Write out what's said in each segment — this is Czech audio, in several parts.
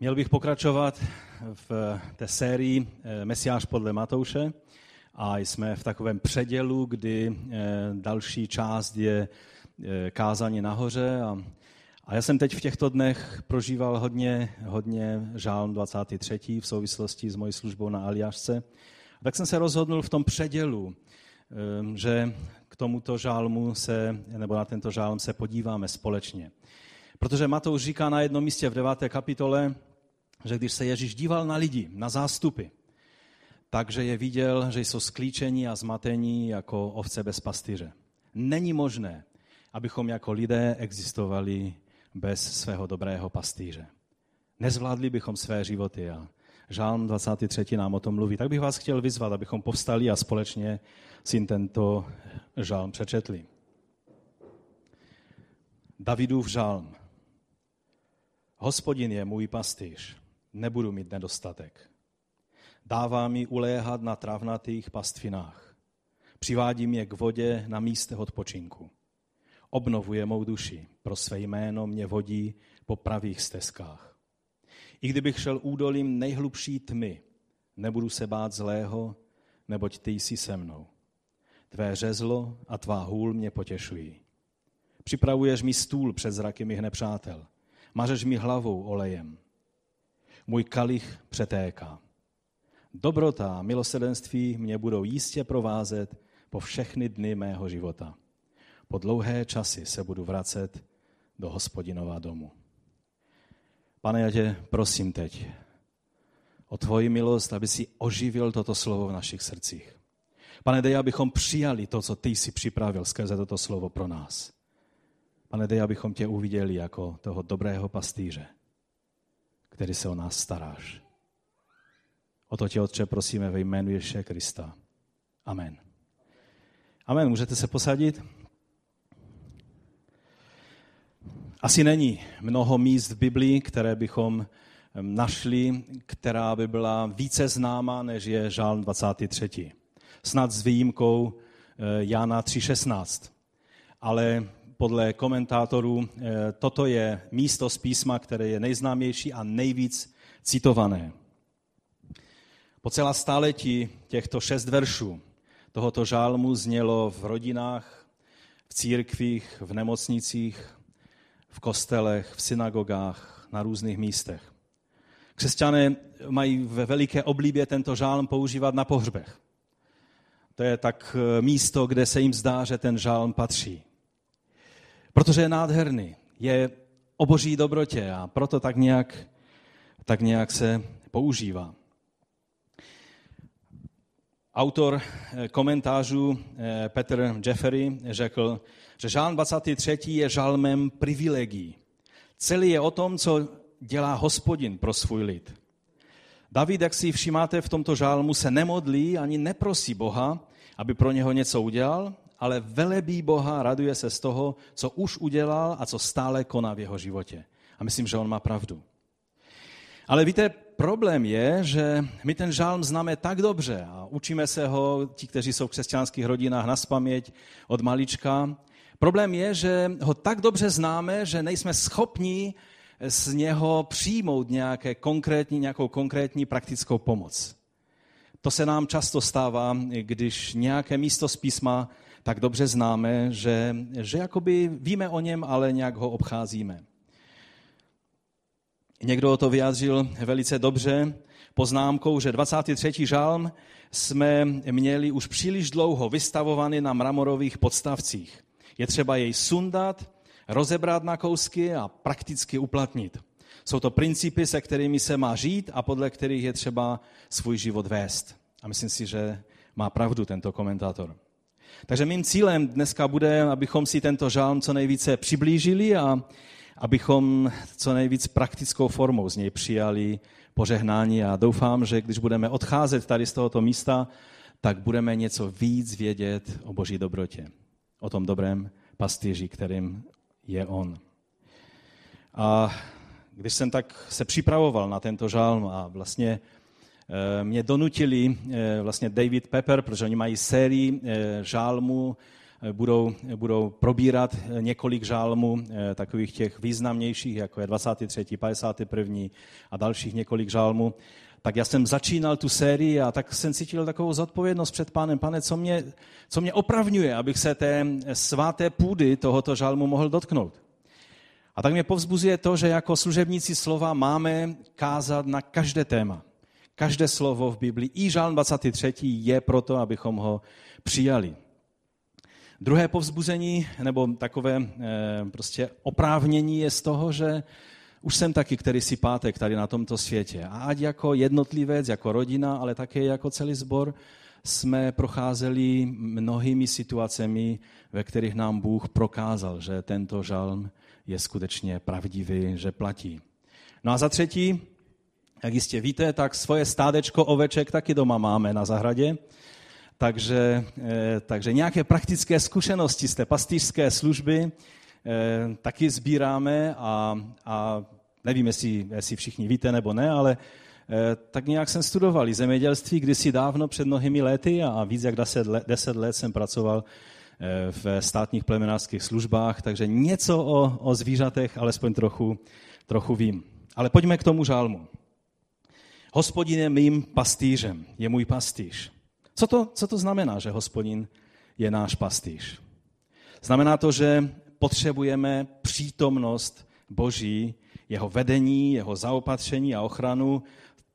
Měl bych pokračovat v té sérii eh, Mesiáš podle Matouše a jsme v takovém předělu, kdy eh, další část je eh, kázání nahoře a, a já jsem teď v těchto dnech prožíval hodně, hodně žálm 23. v souvislosti s mojí službou na Aliášce. A tak jsem se rozhodnul v tom předělu, že k tomuto žálmu se, nebo na tento žálm se podíváme společně. Protože Matouš říká na jednom místě v 9. kapitole, že když se Ježíš díval na lidi, na zástupy, takže je viděl, že jsou sklíčení a zmatení jako ovce bez pastýře. Není možné, abychom jako lidé existovali bez svého dobrého pastýře. Nezvládli bychom své životy a Žálm 23. nám o tom mluví. Tak bych vás chtěl vyzvat, abychom povstali a společně si tento žálm přečetli. Davidův žálm. Hospodin je můj pastýř, nebudu mít nedostatek. Dává mi uléhat na travnatých pastvinách. Přivádí mě k vodě na místě odpočinku. Obnovuje mou duši, pro své jméno mě vodí po pravých stezkách. I kdybych šel údolím nejhlubší tmy, nebudu se bát zlého, neboť ty jsi se mnou. Tvé řezlo a tvá hůl mě potěšují. Připravuješ mi stůl před zraky mých nepřátel. Mařeš mi hlavou olejem. Můj kalich přetéká. Dobrota a milosedenství mě budou jistě provázet po všechny dny mého života. Po dlouhé časy se budu vracet do hospodinova domu. Pane, já tě prosím teď o tvoji milost, aby si oživil toto slovo v našich srdcích. Pane, dej, abychom přijali to, co ty jsi připravil skrze toto slovo pro nás. Pane, dej, abychom tě uviděli jako toho dobrého pastýře, který se o nás staráš. O to tě, Otče, prosíme ve jménu Ježíše Krista. Amen. Amen. Můžete se posadit? Asi není mnoho míst v Biblii, které bychom našli, která by byla více známa, než je Žálm 23. Snad s výjimkou eh, Jana 3.16. Ale podle komentátorů eh, toto je místo z písma, které je nejznámější a nejvíc citované. Po celá stáletí těchto šest veršů tohoto žálmu znělo v rodinách, v církvích, v nemocnicích, v kostelech, v synagogách, na různých místech. Křesťané mají ve veliké oblíbě tento žálm používat na pohřbech. To je tak eh, místo, kde se jim zdá, že ten žálm patří. Protože je nádherný, je o boží dobrotě a proto tak nějak, tak nějak se používá. Autor eh, komentářů eh, Peter Jeffery řekl, že žálm 23. je žálmem privilegií. Celý je o tom, co dělá hospodin pro svůj lid. David, jak si všimáte v tomto žálmu, se nemodlí ani neprosí Boha, aby pro něho něco udělal, ale velebí Boha, raduje se z toho, co už udělal a co stále koná v jeho životě. A myslím, že on má pravdu. Ale víte, problém je, že my ten žálm známe tak dobře a učíme se ho, ti, kteří jsou v křesťanských rodinách, na spaměť od malička. Problém je, že ho tak dobře známe, že nejsme schopni z něho přijmout nějaké konkrétní, nějakou konkrétní praktickou pomoc. To se nám často stává, když nějaké místo z písma tak dobře známe, že, že jakoby víme o něm, ale nějak ho obcházíme. Někdo to vyjádřil velice dobře poznámkou, že 23. žálm jsme měli už příliš dlouho vystavovaný na mramorových podstavcích. Je třeba jej sundat, rozebrat na kousky a prakticky uplatnit. Jsou to principy, se kterými se má žít a podle kterých je třeba svůj život vést. A myslím si, že má pravdu tento komentátor. Takže mým cílem dneska bude, abychom si tento žálm co nejvíce přiblížili a abychom co nejvíc praktickou formou z něj přijali požehnání a doufám, že když budeme odcházet tady z tohoto místa, tak budeme něco víc vědět o boží dobrotě, o tom dobrém pastýři, kterým je on. A když jsem tak se připravoval na tento žálm a vlastně mě donutili eh, vlastně David Pepper, protože oni mají sérii eh, žálmů budou, budou probírat několik žálmů, takových těch významnějších, jako je 23., 51. a dalších několik žálmů, tak já jsem začínal tu sérii a tak jsem cítil takovou zodpovědnost před pánem. Pane, co mě, co mě opravňuje, abych se té sváté půdy tohoto žalmu mohl dotknout. A tak mě povzbuzuje to, že jako služebníci slova máme kázat na každé téma. Každé slovo v Biblii, i žálm 23. je proto, abychom ho přijali. Druhé povzbuzení, nebo takové e, prostě oprávnění je z toho, že už jsem taky který si pátek tady na tomto světě. A ať jako jednotlivec, jako rodina, ale také jako celý sbor, jsme procházeli mnohými situacemi, ve kterých nám Bůh prokázal, že tento žalm je skutečně pravdivý, že platí. No a za třetí, jak jistě víte, tak svoje stádečko oveček taky doma máme na zahradě. Takže, eh, takže nějaké praktické zkušenosti z té pastýřské služby eh, taky sbíráme a, a nevím, jestli, jestli všichni víte nebo ne, ale eh, tak nějak jsem studoval zemědělství kdysi dávno před mnohými lety a víc jak deset let, deset let jsem pracoval v státních plemenářských službách, takže něco o, o zvířatech alespoň trochu, trochu vím. Ale pojďme k tomu žálmu. Hospodin je mým pastýřem, je můj pastýř. Co to, co to znamená, že hospodin je náš pastýř? Znamená to, že potřebujeme přítomnost Boží, jeho vedení, jeho zaopatření a ochranu,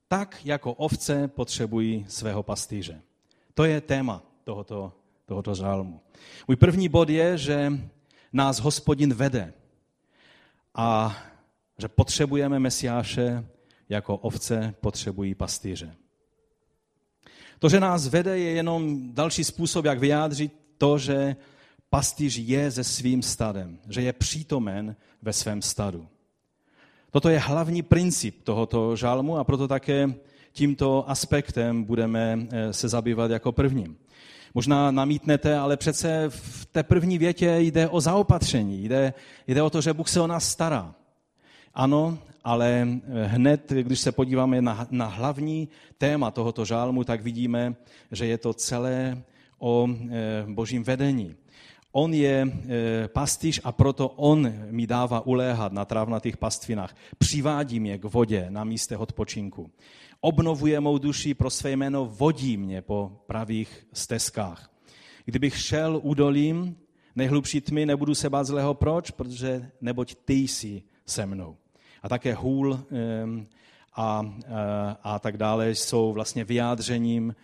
tak jako ovce potřebují svého pastýře. To je téma tohoto, tohoto žálmu. Můj první bod je, že nás hospodin vede a že potřebujeme Mesiáše, jako ovce potřebují pastýře. To, že nás vede, je jenom další způsob, jak vyjádřit to, že pastýř je se svým stadem, že je přítomen ve svém stadu. Toto je hlavní princip tohoto žálmu a proto také tímto aspektem budeme eh, se zabývat jako prvním. Možná namítnete, ale přece v té první větě jde o zaopatření, jde, jde o to, že Bůh se o nás stará. Ano, ale hned, když se podíváme na, na hlavní téma tohoto žálmu, tak vidíme, že je to celé o eh, božím vedení. On je eh, pastýř a proto on mi dává uléhat na trávnatých pastvinách. Přivádí mě k vodě na místech odpočinku. Obnovuje mou duši pro své jméno, vodí mě po pravých stezkách. Kdybych šel údolím nejhlubší tmy, nebudu se bát zlého. Proč? Protože neboť ty jsi se mnou. A také hůl a, a tak dále jsou vlastně vyjádřením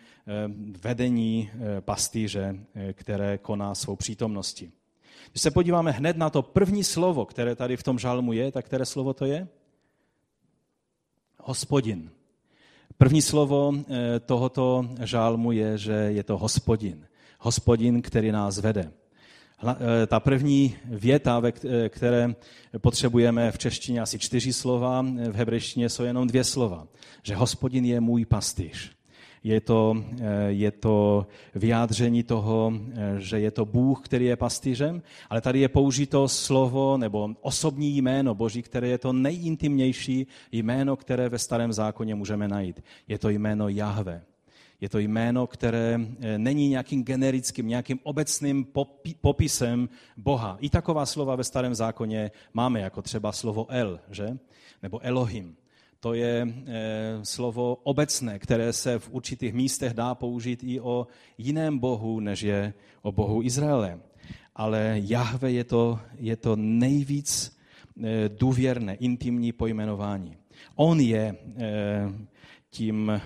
vedení eh, pastýře, eh, které koná svou přítomnosti. Když se podíváme hned na to první slovo, které tady v tom žalmu je, tak které slovo to je? Hospodin. První slovo eh, tohoto žálmu je, že je to hospodin. Hospodin, který nás vede. Eh, ta první věta, ve eh, které potřebujeme v češtině asi čtyři slova, eh, v hebrejštině jsou jenom dvě slova. Že hospodin je můj pastýř. Je to, je to vyjádření toho, že je to Bůh, který je pastýřem, ale tady je použito slovo nebo osobní jméno Boží, které je to nejintimnější jméno, které ve starém zákoně můžeme najít. Je to jméno Jahve. Je to jméno, které eh, není nějakým generickým, nějakým obecným popisem Boha. I taková slova ve starém zákoně máme, jako třeba slovo El, že? Nebo Elohim. To je e, slovo obecné, které se v určitých místech dá použít i o jiném bohu, než je o bohu Izraele. Ale Jahve je to, je to nejvíc e, důvěrné, intimní pojmenování. On je tím, eh,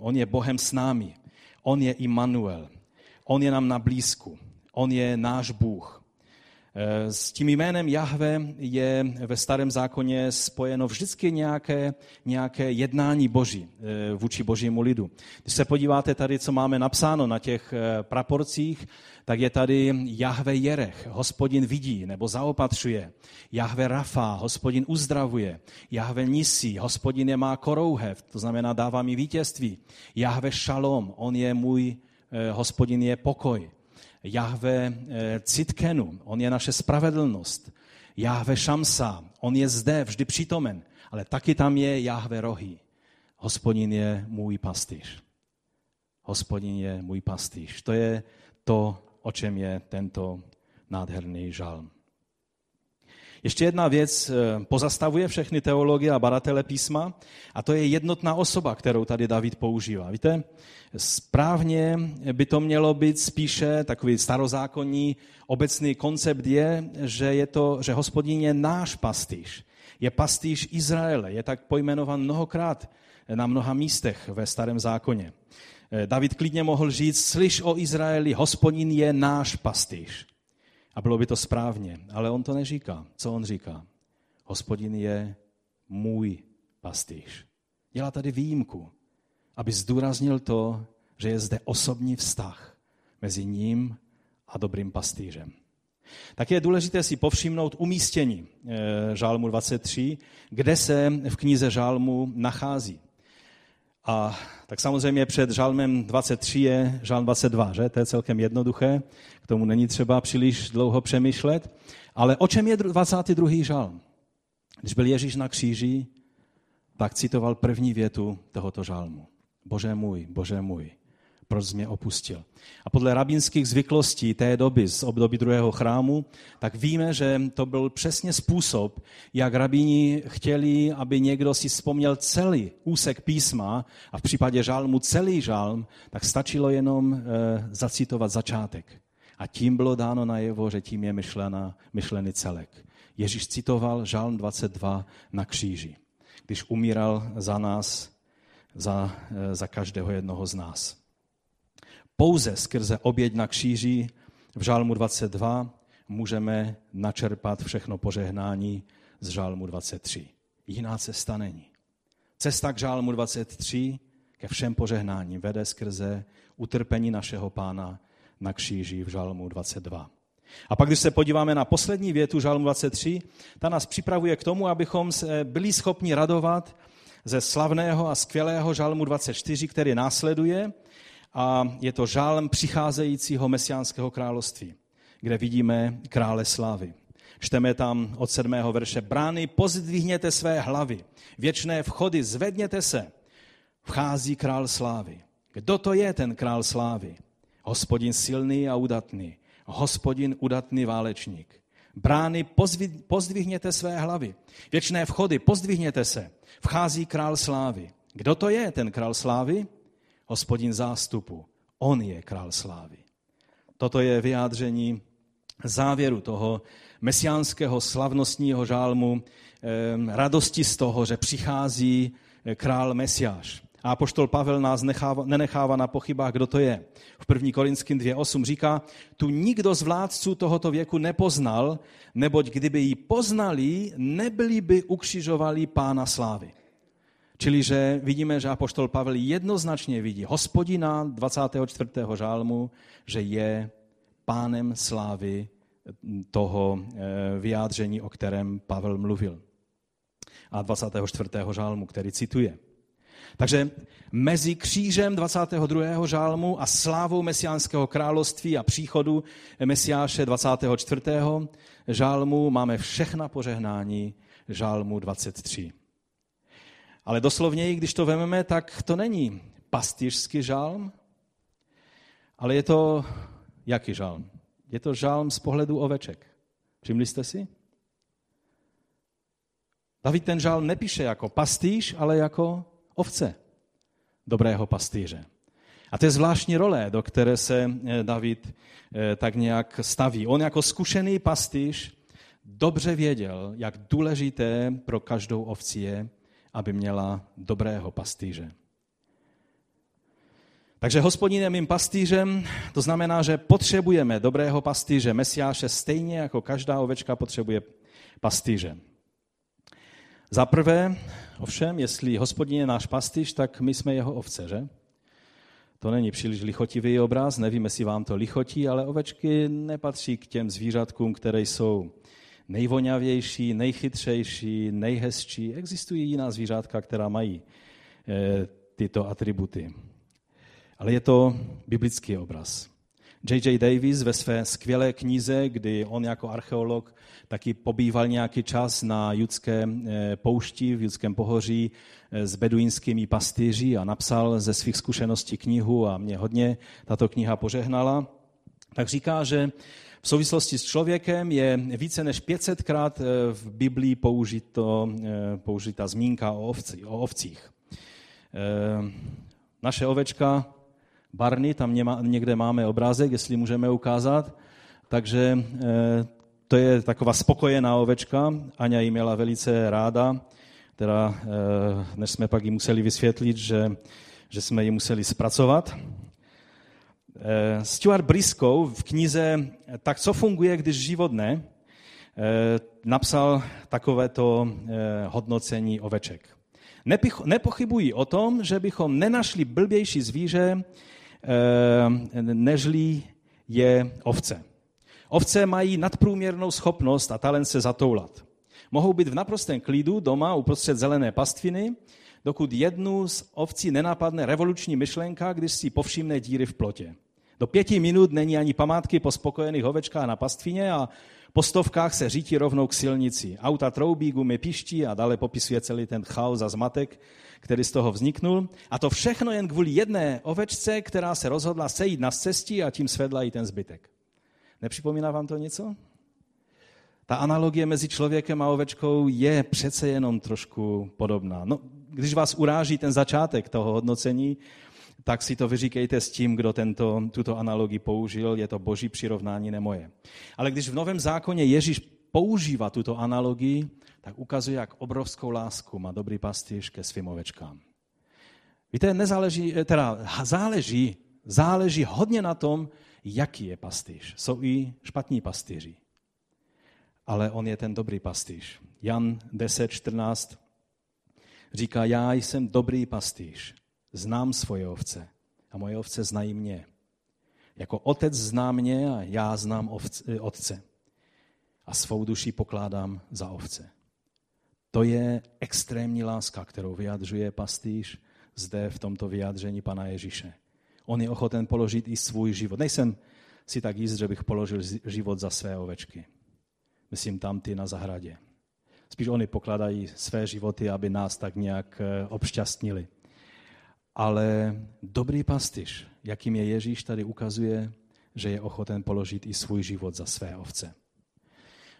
on je Bohem s námi. On je Immanuel. On je nám na blízku. On je náš Bůh. Eh, s tím jménem Jahve je ve starém zákoně spojeno vždycky nějaké, nějaké jednání boží eh, vůči božímu lidu. Když se podíváte tady, co máme napsáno na těch praporcích, tak je tady Jahve Jerech, hospodin vidí nebo zaopatřuje. Jahve Rafa, hospodin uzdravuje. Jahve Nisi, hospodin je má korouhev, to znamená dává mi vítězství. Jahve Šalom, on je můj, eh, hospodin je pokoj. Jahve eh, Citkenu, on je naše spravedlnost. Jahve Šamsa, on je zde, vždy přítomen, ale taky tam je Jahve Rohy. Hospodin je můj pastýř. Hospodin je můj pastýř. To je to, o čem je tento nádherný žalm. Ještě jedna věc eh, pozastavuje všechny teologie a baratele písma, a to je jednotná osoba, kterou tady David používá. Víte, správně by to mělo být spíše takový starozákonní obecný koncept je, že, je to, že hospodin je náš pastýř. Je pastýř Izraele, je tak pojmenovan mnohokrát na mnoha místech ve starém zákoně. Eh, David klidně mohl říct, slyš o Izraeli, hospodin je náš pastýř. A bylo by to správně, ale on to neříká. Co on říká? Hospodin je můj pastýř. Dělá tady výjimku, aby zdůraznil to, že je zde osobní vztah mezi ním a dobrým pastýřem. Tak je důležité si povšimnout umístění eh, Žálmu 23, kde se v knize Žálmu nachází. A tak samozřejmě před žalmem 23 je žalm 22, že? To je celkem jednoduché, k tomu není třeba příliš dlouho přemýšlet. Ale o čem je 22. žalm? Když byl Ježíš na kříži, tak citoval první větu tohoto žalmu. Bože můj, bože můj, proč mě opustil. A podle rabínských zvyklostí té doby, z období druhého chrámu, tak víme, že to byl přesně způsob, jak rabíni chtěli, aby někdo si vzpomněl celý úsek písma a v případě žálmu celý žálm, tak stačilo jenom e, zacitovat začátek. A tím bylo dáno najevo, že tím je myšlena, myšlený celek. Ježíš citoval žálm 22 na kříži, když umíral za nás, za, e, za každého jednoho z nás. Pouze skrze oběť na kříži v žálmu 22 můžeme načerpat všechno požehnání z žálmu 23. Jiná cesta není. Cesta k žálmu 23 ke všem požehnáním vede skrze utrpení našeho pána na kříži v žálmu 22. A pak, když se podíváme na poslední větu žálmu 23, ta nás připravuje k tomu, abychom byli schopni radovat ze slavného a skvělého žálmu 24, který následuje a je to žálm přicházejícího mesiánského království, kde vidíme krále slávy. Čteme tam od sedmého verše. Brány, pozdvihněte své hlavy, věčné vchody, zvedněte se. Vchází král slávy. Kdo to je ten král slávy? Hospodin silný a udatný. Hospodin udatný válečník. Brány, pozdvihněte své hlavy. Věčné vchody, pozdvihněte se. Vchází král slávy. Kdo to je ten král slávy? Hospodin zástupu. On je král slávy. Toto je vyjádření závěru toho mesiánského slavnostního žálmu, radosti z toho, že přichází eh, král Mesiáš. A apoštol Pavel nás nechává, nenechává na pochybách, kdo to je. V 1. Korinským 2.8 říká, tu nikdo z vládců tohoto věku nepoznal, neboť kdyby ji poznali, nebyli by ukřižovali pána slávy. Čili, že vidíme, že apoštol Pavel jednoznačně vidí hospodina 24. žálmu, že je pánem slávy toho eh, vyjádření, o kterém Pavel mluvil. A 24. žálmu, který cituje. Takže mezi křížem 22. žálmu a slávou mesiánského království a příchodu Mesiáše 24. žálmu máme všechna požehnání žálmu 23. Ale doslovně, když to vememe, tak to není pastýřský žálm, ale je to jaký žálm? Je to žálm z pohledu oveček. Všimli jste si? David ten žálm nepíše jako pastýř, ale jako ovce dobrého pastýře. A to je zvláštní role, do které se eh, David eh, tak nějak staví. On jako zkušený pastýř dobře věděl, jak důležité pro každou ovci je, aby měla dobrého pastýře. Takže hospodin je mým pastýřem, to znamená, že potřebujeme dobrého pastýře, mesiáše, stejně jako každá ovečka potřebuje pastýře. Za prvé, ovšem, jestli hospodin je náš pastýř, tak my jsme jeho ovce, že? To není příliš lichotivý obraz, nevím, jestli vám to lichotí, ale ovečky nepatří k těm zvířatkům, které jsou nejvoňavější, nejchytřejší, nejhezčí. Existují jiná zvířátka, která mají eh, tyto atributy. Ale je to biblický obraz. J.J. Davis ve své skvělé knize, kdy on jako archeolog taky pobýval nějaký čas na judské eh, poušti, v judském pohoří eh, s beduínskými pastýři a napsal ze svých zkušeností knihu a mě hodně tato kniha požehnala tak říká, že v souvislosti s člověkem je více než 500krát v Biblii použito, použita zmínka o, ovci, o ovcích. Naše ovečka Barny, tam někde máme obrázek, jestli můžeme ukázat. Takže to je taková spokojená ovečka. Aňa ji měla velice ráda, teda, než jsme pak ji museli vysvětlit, že, že jsme ji museli zpracovat. Stuart Briscoe v knize Tak co funguje, když život ne, napsal takovéto hodnocení oveček. Nepochybují o tom, že bychom nenašli blbější zvíře, nežli je ovce. Ovce mají nadprůměrnou schopnost a talent se zatoulat. Mohou být v naprostém klidu doma uprostřed zelené pastviny, dokud jednu z ovcí nenapadne revoluční myšlenka, když si povšimne díry v plotě. Do pěti minut není ani památky po spokojených ovečkách na pastvině a po stovkách se řítí rovnou k silnici. Auta troubí, gumy piští a dále popisuje celý ten chaos a zmatek, který z toho vzniknul. A to všechno jen kvůli jedné ovečce, která se rozhodla sejít na cestí a tím svedla i ten zbytek. Nepřipomíná vám to něco? Ta analogie mezi člověkem a ovečkou je přece jenom trošku podobná. No, když vás uráží ten začátek toho hodnocení, tak si to vyříkejte s tím, kdo tento, tuto analogii použil. Je to boží přirovnání, ne moje. Ale když v Novém zákoně Ježíš používá tuto analogii, tak ukazuje, jak obrovskou lásku má dobrý pastýř ke svým ovečkám. Víte, nezáleží, teda záleží, záleží hodně na tom, jaký je pastýř. Jsou i špatní pastýři. Ale on je ten dobrý pastýř. Jan 10, 14 říká, já jsem dobrý pastýř. Znám svoje ovce a moje ovce znají mě. Jako otec zná mě a já znám ovce, eh, otce. A svou duši pokládám za ovce. To je extrémní láska, kterou vyjadřuje pastýř zde v tomto vyjádření Pana Ježíše. On je ochoten položit i svůj život. Nejsem si tak jist, že bych položil život za své ovečky. Myslím tam ty na zahradě. Spíš oni pokladají své životy, aby nás tak nějak eh, obšťastnili. Ale dobrý pastyř, jakým je Ježíš, tady ukazuje, že je ochoten položit i svůj život za své ovce.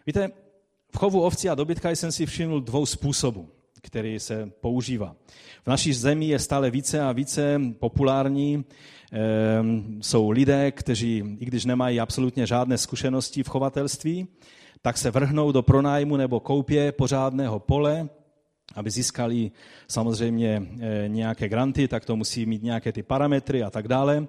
Víte, v chovu ovcí a dobytka jsem si všiml dvou způsobů, který se používá. V naší zemi je stále více a více populární. Ehm, jsou lidé, kteří, i když nemají absolutně žádné zkušenosti v chovatelství, tak se vrhnou do pronájmu nebo koupě pořádného pole, aby získali samozřejmě eh, nějaké granty, tak to musí mít nějaké ty parametry a tak dále.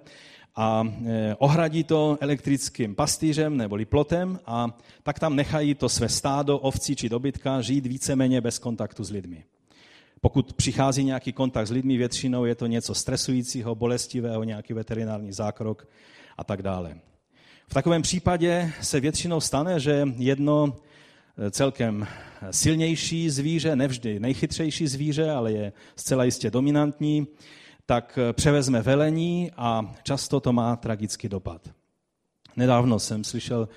A eh, ohradí to elektrickým pastýřem neboli plotem a tak tam nechají to své stádo ovcí či dobytka žít víceméně bez kontaktu s lidmi. Pokud přichází nějaký kontakt s lidmi, většinou je to něco stresujícího, bolestivého, nějaký veterinární zákrok a tak dále. V takovém případě se většinou stane, že jedno celkem silnější zvíře, nevždy nejchytřejší zvíře, ale je zcela jistě dominantní, tak převezme velení a často to má tragický dopad. Nedávno jsem slyšel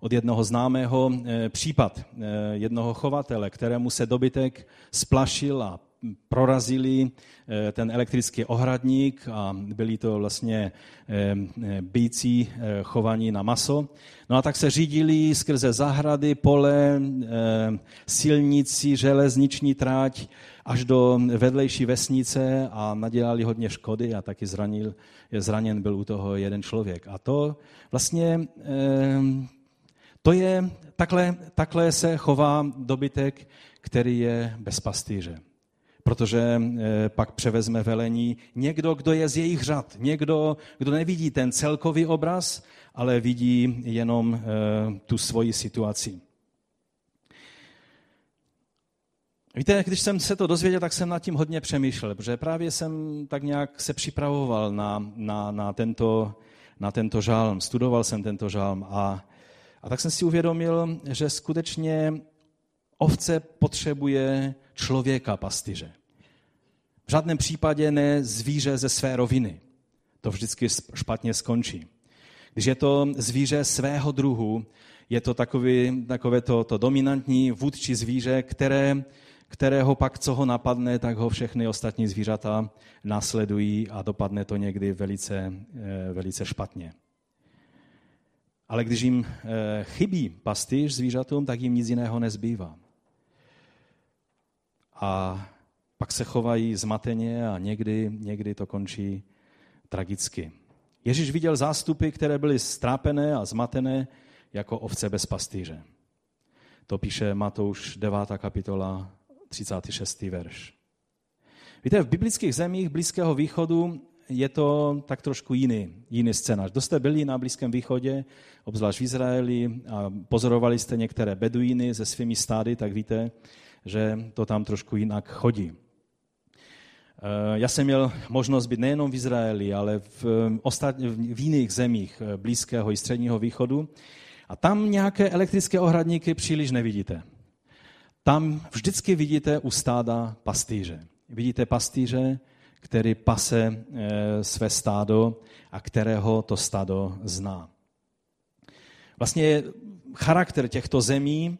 od jednoho známého eh, případ eh, jednoho chovatele, kterému se dobytek splašil a prorazili eh, ten elektrický ohradník a byli to vlastně eh, eh, chovaní na maso. No a tak se řídili skrze zahrady, pole, silnici, železniční tráť až do vedlejší vesnice a nadělali hodně škody a taky zranil, zraněn byl u toho jeden člověk. A to vlastně to je, takhle, takhle se chová dobytek, který je bez pastýře protože eh, pak převezme velení někdo, kdo je z jejich řad, někdo, kdo nevidí ten celkový obraz, ale vidí jenom eh, tu svoji situaci. Víte, když jsem se to dozvěděl, tak jsem nad tím hodně přemýšlel, protože právě jsem tak nějak se připravoval na, na, na, tento, na tento žálm, studoval jsem tento žálm a, a tak jsem si uvědomil, že skutečně ovce potřebuje člověka pastýře. V žádném případě ne zvíře ze své roviny. To vždycky špatně skončí. Když je to zvíře svého druhu, je to takový, takové to, to dominantní vůdčí zvíře, které, kterého pak, co ho napadne, tak ho všechny ostatní zvířata následují a dopadne to někdy velice, eh, velice špatně. Ale když jim chybí pastýř zvířatům, tak jim nic jiného nezbývá. A pak se chovají zmateně a někdy, někdy to končí tragicky. Ježíš viděl zástupy, které byly strápené a zmatené jako ovce bez pastýře. To píše Matouš 9. kapitola 36. verš. Víte, v biblických zemích Blízkého východu je to tak trošku jiný, jiný scénář. Kdo jste byli na Blízkém východě, obzvlášť v Izraeli, a pozorovali jste některé beduíny se svými stády, tak víte, že to tam trošku jinak chodí. Eh, já jsem měl možnost být nejenom v Izraeli, ale v, ostat, v jiných zemích eh, Blízkého i Středního východu. A tam nějaké elektrické ohradníky příliš nevidíte. Tam vždycky vidíte u stáda pastýře. Vidíte pastýře, který pase eh, své stádo a kterého to stádo zná. Vlastně charakter těchto zemí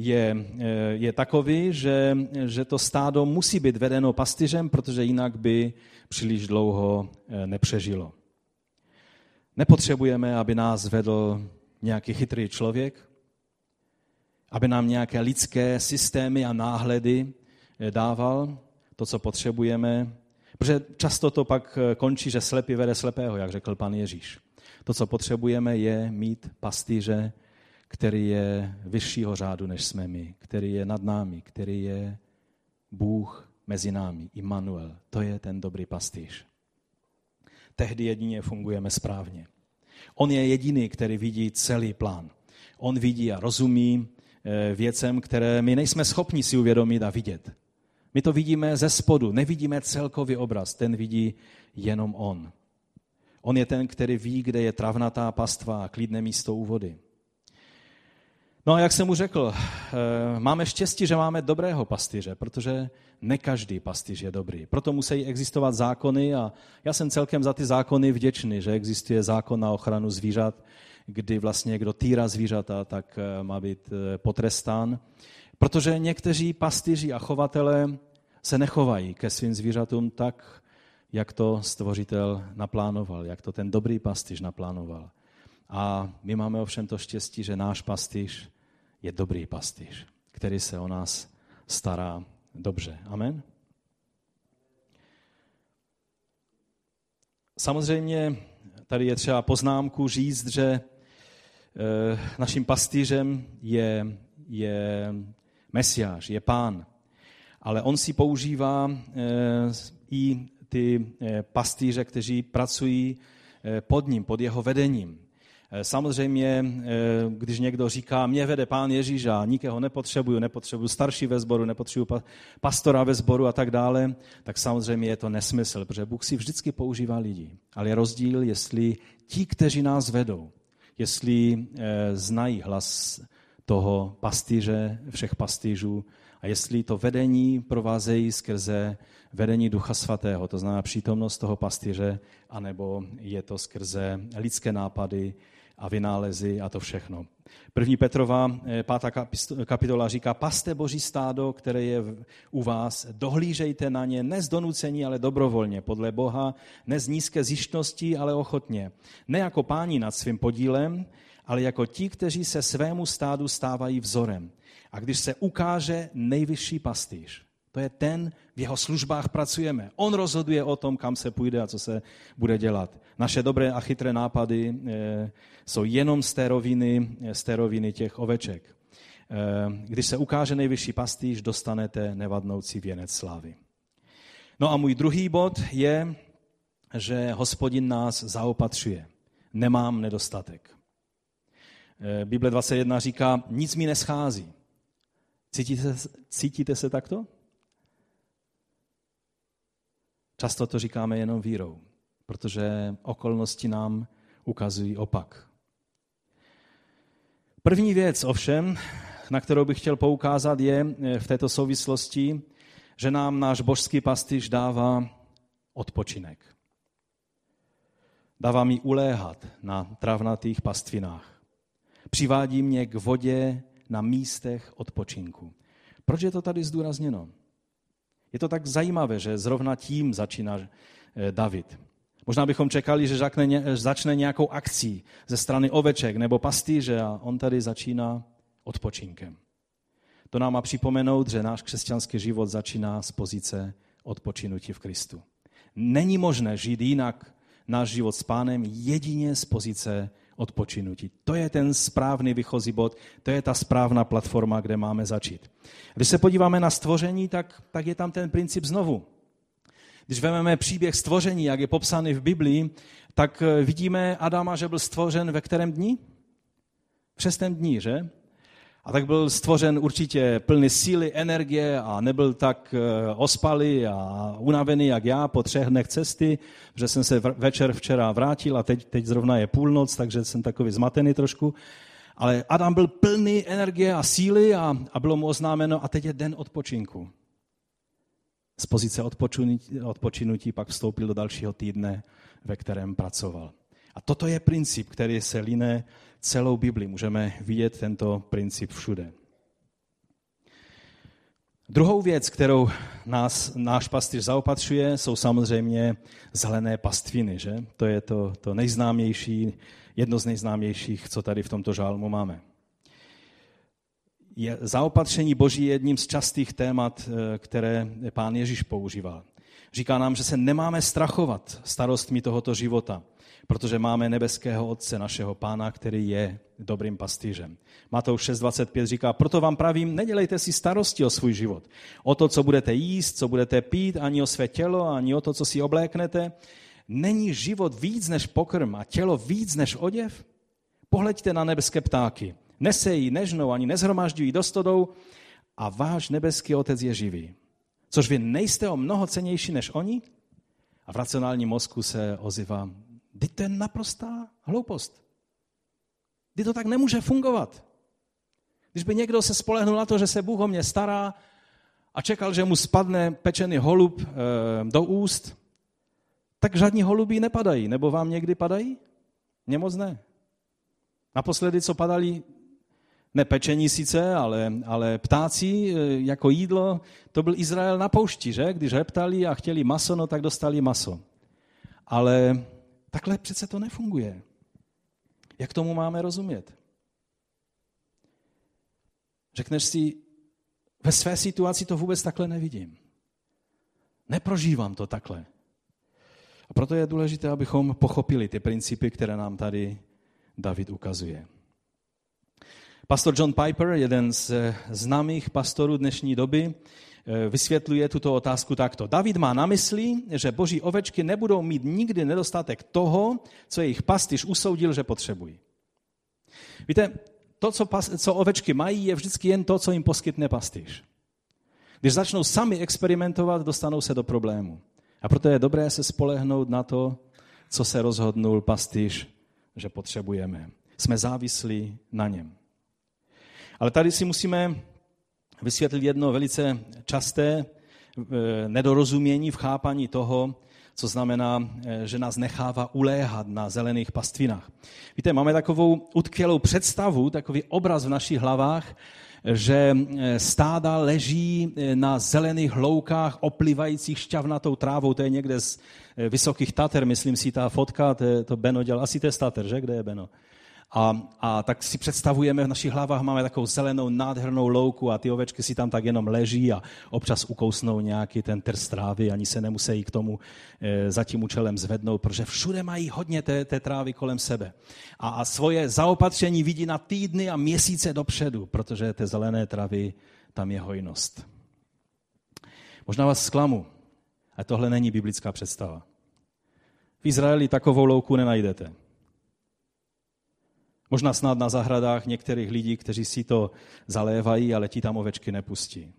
je, eh, je takový, že, že to stádo musí být vedeno pastyřem, protože jinak by příliš dlouho eh, nepřežilo. Nepotřebujeme, aby nás vedl nějaký chytrý člověk, aby nám nějaké lidské systémy a náhledy eh, dával to, co potřebujeme, protože často to pak končí, že slepý vede slepého, jak řekl pan Ježíš. To, co potřebujeme, je mít pastýře, který je vyššího řádu, než jsme my, který je nad námi, který je Bůh mezi námi, Immanuel. To je ten dobrý pastýř. Tehdy jedině fungujeme správně. On je jediný, který vidí celý plán. On vidí a rozumí eh, věcem, které my nejsme schopni si uvědomit a vidět. My to vidíme ze spodu, nevidíme celkový obraz, ten vidí jenom on. On je ten, který ví, kde je travnatá pastva a klidné místo u vody. No a jak jsem mu řekl, eh, máme štěstí, že máme dobrého pastýře, protože ne každý pastýř je dobrý. Proto musí existovat zákony a já jsem celkem za ty zákony vděčný, že existuje zákon na ochranu zvířat, kdy vlastně kdo týra zvířata, tak eh, má být eh, potrestán. Protože někteří pastýři a chovatele se nechovají ke svým zvířatům tak, jak to stvořitel naplánoval, jak to ten dobrý pastýř naplánoval. A my máme ovšem to štěstí, že náš pastýř je dobrý pastýř, který se o nás stará dobře. Amen? Samozřejmě tady je třeba poznámku říct, že eh, naším pastýřem je, je Mesiáš, je pán. Ale on si používá eh, i ty eh, pastýře, kteří pracují pod ním, pod jeho vedením. Eh, samozřejmě, eh, když někdo říká, mě vede pán Ježíš a nikého nepotřebuju, nepotřebuju starší ve sboru, nepotřebuju pastora ve sboru a tak dále, tak samozřejmě je to nesmysl, protože Bůh si vždycky používá lidi. Ale je rozdíl, jestli ti, kteří nás vedou, jestli eh, znají hlas toho pastýře, všech pastýřů, a jestli to vedení provázejí skrze vedení Ducha Svatého, to znamená přítomnost toho pastýře, anebo je to skrze lidské nápady, a vynálezy a to všechno. První Petrova, eh, pátá kapitola říká, paste boží stádo, které je u vás, dohlížejte na ně ne z donucení, ale dobrovolně, podle Boha, ne z nízké zjištnosti, ale ochotně. Ne jako páni nad svým podílem, ale jako ti, kteří se svému stádu stávají vzorem. A když se ukáže nejvyšší pastýř, to je ten, v jeho službách pracujeme. On rozhoduje o tom, kam se půjde a co se bude dělat. Naše dobré a chytré nápady e, jsou jenom z té, roviny, z té roviny těch oveček. E, když se ukáže nejvyšší pastýř, dostanete nevadnoucí věnec slávy. No a můj druhý bod je, že hospodin nás zaopatřuje. Nemám nedostatek. Bible 21 říká, nic mi neschází. Cítíte, cítíte se takto? Často to říkáme jenom vírou, protože okolnosti nám ukazují opak. První věc ovšem, na kterou bych chtěl poukázat, je eh, v této souvislosti, že nám náš božský pastýř dává odpočinek. Dává mi uléhat na travnatých pastvinách. Přivádí mě k vodě na místech odpočinku. Proč je to tady zdůrazněno? Je to tak zajímavé, že zrovna tím začíná eh, David. Možná bychom čekali, že začne nějakou akcí ze strany oveček nebo pastýře a on tady začíná odpočinkem. To nám má připomenout, že náš křesťanský život začíná z pozice odpočinutí v Kristu. Není možné žít jinak náš život s pánem jedině z pozice odpočinutí. To je ten správný vychozí bod, to je ta správná platforma, kde máme začít. Když se podíváme na stvoření, tak, tak je tam ten princip znovu. Když vezmeme příběh stvoření, jak je popsaný v Biblii, tak eh, vidíme Adama, že byl stvořen ve kterém dni? V šestém dní, že? A tak byl stvořen určitě plný síly, energie a nebyl tak eh, ospalý a unavený jak já po třech dnech cesty, že jsem se večer včera vrátil a teď, teď zrovna je půlnoc, takže jsem takový zmatený trošku. Ale Adam byl plný energie a síly a, a bylo mu oznámeno a teď je den odpočinku. Z pozice odpočinutí, odpočinutí pak vstoupil do dalšího týdne, ve kterém pracoval. A toto je princip, který se líne celou Bibli. Můžeme vidět tento princip všude. Druhou věc, kterou nás, náš pastýř zaopatřuje, jsou samozřejmě zelené pastviny. Že? To je to, to nejznámější, jedno z nejznámějších, co tady v tomto žálmu máme. Je, zaopatření Boží je jedním z častých témat, eh, které pán Ježíš používal. Říká nám, že se nemáme strachovat starostmi tohoto života, protože máme nebeského Otce, našeho Pána, který je dobrým pastýřem. Matouš 6.25 říká, proto vám pravím, nedělejte si starosti o svůj život. O to, co budete jíst, co budete pít, ani o své tělo, ani o to, co si obléknete. Není život víc než pokrm a tělo víc než oděv? Pohleďte na nebeské ptáky. Nesejí, nežnou, ani nezhromažďují do stodou a váš nebeský Otec je živý. Což vy nejste o mnoho cenější než oni? A v racionálním mozku se ozývá, Teď to je naprostá hloupost. Kdy to tak nemůže fungovat. Když by někdo se spolehnul na to, že se Bůh o mě stará a čekal, že mu spadne pečený holub e, do úst, tak žádní holubí nepadají. Nebo vám někdy padají? Mně moc ne. Naposledy, co padali, ne pečení sice, ale, ale ptáci eh, jako jídlo, to byl Izrael na poušti, že? Když reptali a chtěli maso, no tak dostali maso. Ale Takhle přece to nefunguje. Jak tomu máme rozumět? Řekneš si, ve své situaci to vůbec takhle nevidím. Neprožívám to takhle. A proto je důležité, abychom pochopili ty principy, které nám tady David ukazuje. Pastor John Piper, jeden z známých pastorů dnešní doby, vysvětluje tuto otázku takto. David má na mysli, že boží ovečky nebudou mít nikdy nedostatek toho, co jejich pastýř usoudil, že potřebují. Víte, to, co, pas, co ovečky mají, je vždycky jen to, co jim poskytne pastýř. Když začnou sami experimentovat, dostanou se do problému. A proto je dobré se spolehnout na to, co se rozhodnul pastýř, že potřebujeme. Jsme závislí na něm. Ale tady si musíme vysvětlit jedno velice časté eh, nedorozumění v chápaní toho, co znamená, eh, že nás nechává uléhat na zelených pastvinách. Víte, máme takovou utkvělou představu, takový obraz v našich hlavách, že eh, stáda leží na zelených hloukách oplivajících šťavnatou trávou. To je někde z Vysokých Tater, myslím si, ta fotka, to, to Beno dělal. Asi to je Tater, že? Kde je Beno? A, a tak si představujeme, v našich hlavách máme takovou zelenou, nádhernou louku a ty ovečky si tam tak jenom leží a občas ukousnou nějaký ten trst trávy, ani se nemusí k tomu e, za tím účelem zvednout, protože všude mají hodně té, té trávy kolem sebe. A, a svoje zaopatření vidí na týdny a měsíce dopředu, protože té zelené travy tam je hojnost. Možná vás zklamu, ale tohle není biblická představa. V Izraeli takovou louku nenajdete. Možná snad na zahradách některých lidí, kteří si to zalévají, ale ti tam ovečky nepustí.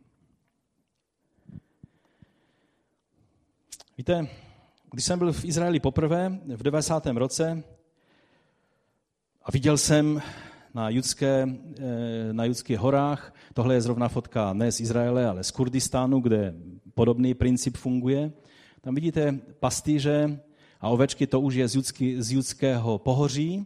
Víte, když jsem byl v Izraeli poprvé v 90. roce a viděl jsem na, judské, eh, na judských horách, tohle je zrovna fotka ne z Izraele, ale z Kurdistánu, kde podobný princip funguje, tam vidíte pastýře a ovečky, to už je z, judský, z judského pohoří,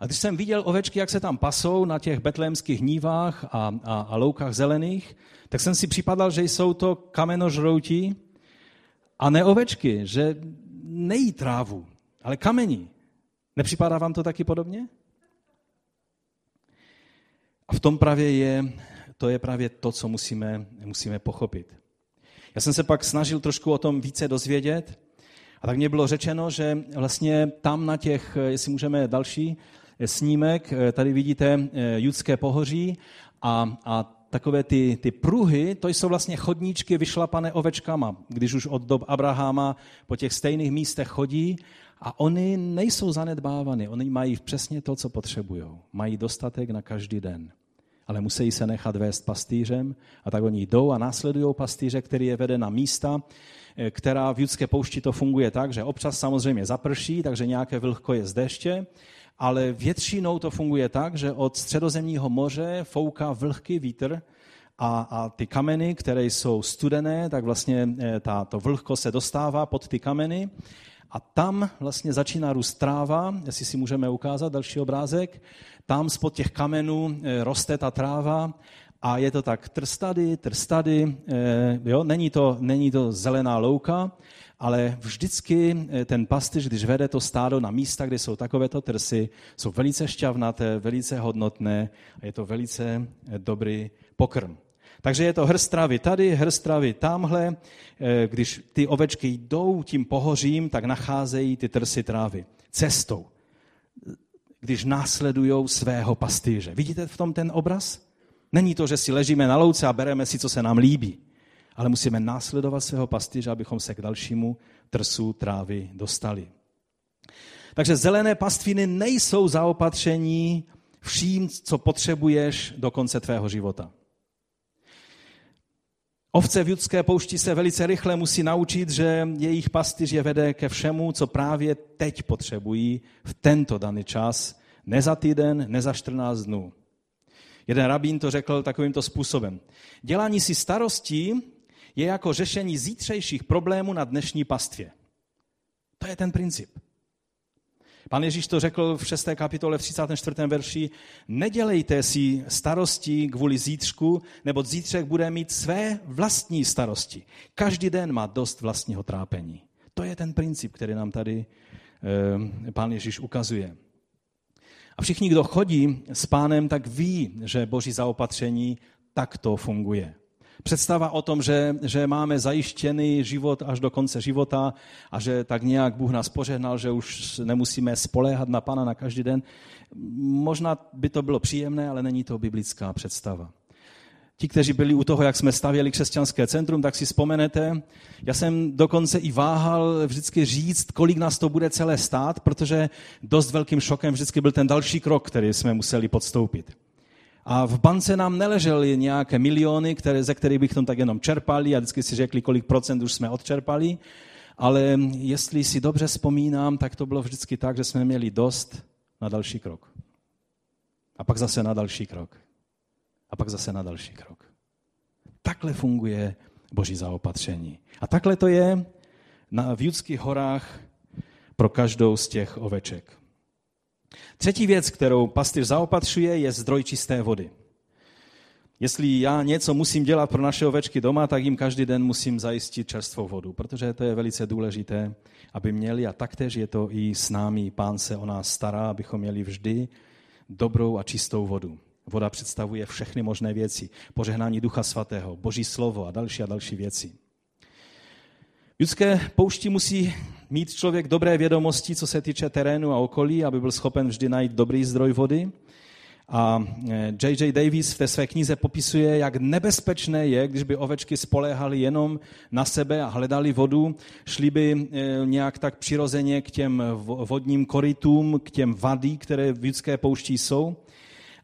a když jsem viděl ovečky, jak se tam pasou na těch betlémských nívách a, a, a loukách zelených, tak jsem si připadal, že jsou to kamenožrouti a ne ovečky, že nejí trávu, ale kamení. Nepřipadá vám to taky podobně? A v tom právě je, to je právě to, co musíme, musíme pochopit. Já jsem se pak snažil trošku o tom více dozvědět a tak mě bylo řečeno, že vlastně tam na těch, jestli můžeme další snímek, tady vidíte eh, judské pohoří a, a takové ty, ty pruhy, to jsou vlastně chodníčky vyšlapané ovečkama, když už od dob Abrahama po těch stejných místech chodí a oni nejsou zanedbávány, oni mají přesně to, co potřebují. Mají dostatek na každý den. Ale musí se nechat vést pastýřem a tak oni jdou a následují pastýře, který je vede na místa, eh, která v judské poušti to funguje tak, že občas samozřejmě zaprší, takže nějaké vlhko je z deště, ale většinou to funguje tak, že od středozemního moře fouká vlhký vítr a, a ty kameny, které jsou studené, tak vlastně eh, ta, to vlhko se dostává pod ty kameny a tam vlastně začíná růst tráva, jestli si můžeme ukázat další obrázek, tam spod těch kamenů eh, roste ta tráva a je to tak trstady, trstady, eh, jo? Není, to, není to zelená louka, ale vždycky eh, ten pastýř, když vede to stádo na místa, kde jsou takovéto trsy, jsou velice šťavnaté, velice hodnotné a je to velice dobrý pokrm. Takže je to hrst trávy tady, hrst trávy tamhle. Když ty ovečky jdou tím pohořím, tak nacházejí ty trsy trávy cestou když následují svého pastýře. Vidíte v tom ten obraz? Není to, že si ležíme na louce a bereme si, co se nám líbí, ale musíme následovat svého pastýře, abychom se k dalšímu trsu trávy dostali. Takže zelené pastviny nejsou zaopatření vším, co potřebuješ do konce tvého života. Ovce v judské poušti se velice rychle musí naučit, že jejich pastýř je vede ke všemu, co právě teď potřebují v tento daný čas, ne za týden, ne za 14 dnů. Jeden rabín to řekl takovýmto způsobem. Dělání si starostí je jako řešení zítřejších problémů na dnešní pastvě. To je ten princip. Pan Ježíš to řekl v 6. kapitole v 34. verši, nedělejte si starosti kvůli zítřku, nebo zítřek bude mít své vlastní starosti. Každý den má dost vlastního trápení. To je ten princip, který nám tady eh, pán Ježíš ukazuje. A všichni, kdo chodí s pánem, tak ví, že boží zaopatření takto funguje. Představa o tom, že, že máme zajištěný život až do konce života a že tak nějak Bůh nás požehnal, že už nemusíme spoléhat na Pana na každý den, možná by to bylo příjemné, ale není to biblická představa. Ti, kteří byli u toho, jak jsme stavěli křesťanské centrum, tak si vzpomenete. Já jsem dokonce i váhal vždycky říct, kolik nás to bude celé stát, protože dost velkým šokem vždycky byl ten další krok, který jsme museli podstoupit. A v bance nám neležely nějaké miliony, které, ze kterých bychom tak jenom čerpali a vždycky si řekli, kolik procent už jsme odčerpali. Ale jestli si dobře vzpomínám, tak to bylo vždycky tak, že jsme měli dost na další krok. A pak zase na další krok. A pak zase na další krok. Takhle funguje boží zaopatření. A takhle to je na, v Judských horách pro každou z těch oveček. Třetí věc, kterou pastýř zaopatřuje, je zdroj čisté vody. Jestli já něco musím dělat pro naše ovečky doma, tak jim každý den musím zajistit čerstvou vodu, protože to je velice důležité, aby měli a taktéž je to i s námi. Pán se o nás stará, abychom měli vždy dobrou a čistou vodu. Voda představuje všechny možné věci. Požehnání Ducha Svatého, Boží slovo a další a další věci. Judské poušti musí mít člověk dobré vědomosti, co se týče terénu a okolí, aby byl schopen vždy najít dobrý zdroj vody. A J.J. Eh, Davis v té své knize popisuje, jak nebezpečné je, když by ovečky spoléhaly jenom na sebe a hledali vodu, šli by eh, nějak tak přirozeně k těm vodním korytům, k těm vadí, které v judské poušti jsou.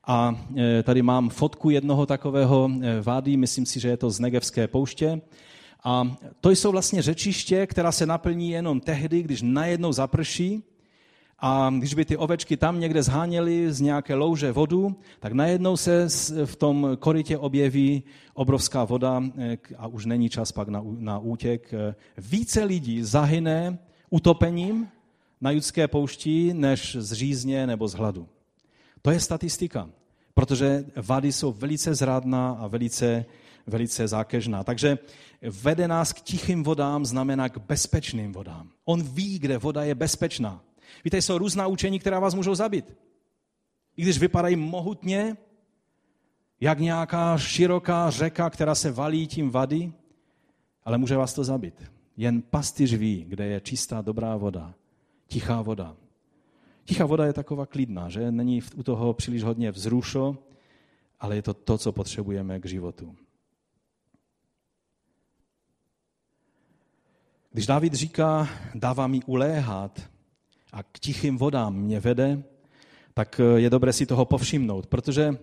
A eh, tady mám fotku jednoho takového vády, myslím si, že je to z Negevské pouště. A to jsou vlastně řečiště, která se naplní jenom tehdy, když najednou zaprší a když by ty ovečky tam někde zháněly z nějaké louže vodu, tak najednou se v tom korytě objeví obrovská voda eh, a už není čas pak na, na útěk. Více lidí zahyne utopením na judské poušti, než z řízně nebo z hladu. To je statistika, protože vady jsou velice zrádná a velice velice zákežná. Takže vede nás k tichým vodám znamená k bezpečným vodám. On ví, kde voda je bezpečná. Víte, jsou různá učení, která vás můžou zabít. I když vypadají mohutně, jak nějaká široká řeka, která se valí tím vady, ale může vás to zabít. Jen pastýř ví, kde je čistá, dobrá voda, tichá voda. Tichá voda je taková klidná, že není u toho příliš hodně vzrušo, ale je to to, co potřebujeme k životu. Když David říká, dává mi uléhat a k tichým vodám mě vede, tak je dobré si toho povšimnout, protože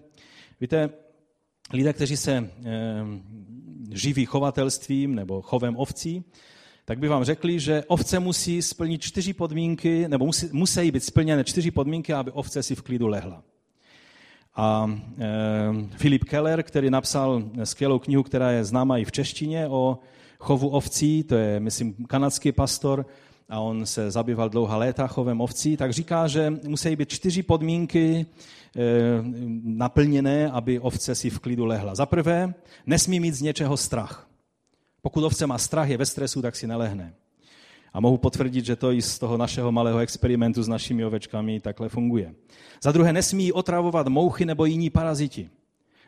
víte, lidé, kteří se e, živí chovatelstvím nebo chovem ovcí, tak by vám řekli, že ovce musí splnit čtyři podmínky, nebo musí, musí být splněny čtyři podmínky, aby ovce si v klidu lehla. A e, Filip Keller, který napsal skvělou knihu, která je známa i v češtině o chovu ovcí, to je, myslím, kanadský pastor, a on se zabýval dlouhá léta chovem ovcí, tak říká, že musí být čtyři podmínky e, naplněné, aby ovce si v klidu lehla. Za prvé, nesmí mít z něčeho strach. Pokud ovce má strach, je ve stresu, tak si nelehne. A mohu potvrdit, že to i z toho našeho malého experimentu s našimi ovečkami takhle funguje. Za druhé, nesmí otravovat mouchy nebo jiní paraziti.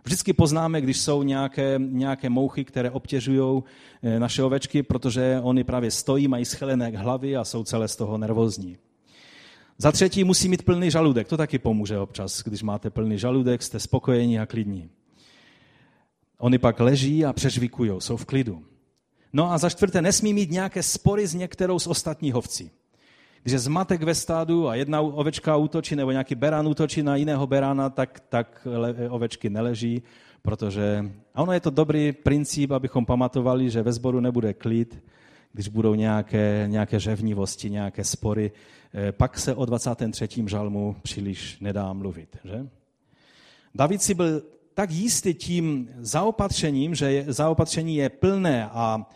Vždycky poznáme, když jsou nějaké, nějaké mouchy, které obtěžují eh, naše ovečky, protože oni právě stojí, mají schelené hlavy a jsou celé z toho nervózní. Za třetí musí mít plný žaludek. To taky pomůže občas, když máte plný žaludek, jste spokojení a klidní. Oni pak leží a přežvikují, jsou v klidu. No a za čtvrté, nesmí mít nějaké spory s některou z ostatních ovcí. Když je zmatek ve stádu a jedna ovečka útočí nebo nějaký berán útočí na jiného berána, tak, tak ovečky neleží, protože a ono je to dobrý princip, abychom pamatovali, že ve sboru nebude klid, když budou nějaké, nějaké řevnivosti, nějaké spory, eh, pak se o 23. žalmu příliš nedá mluvit. Že? David si byl tak jistý tím zaopatřením, že zaopatření je plné a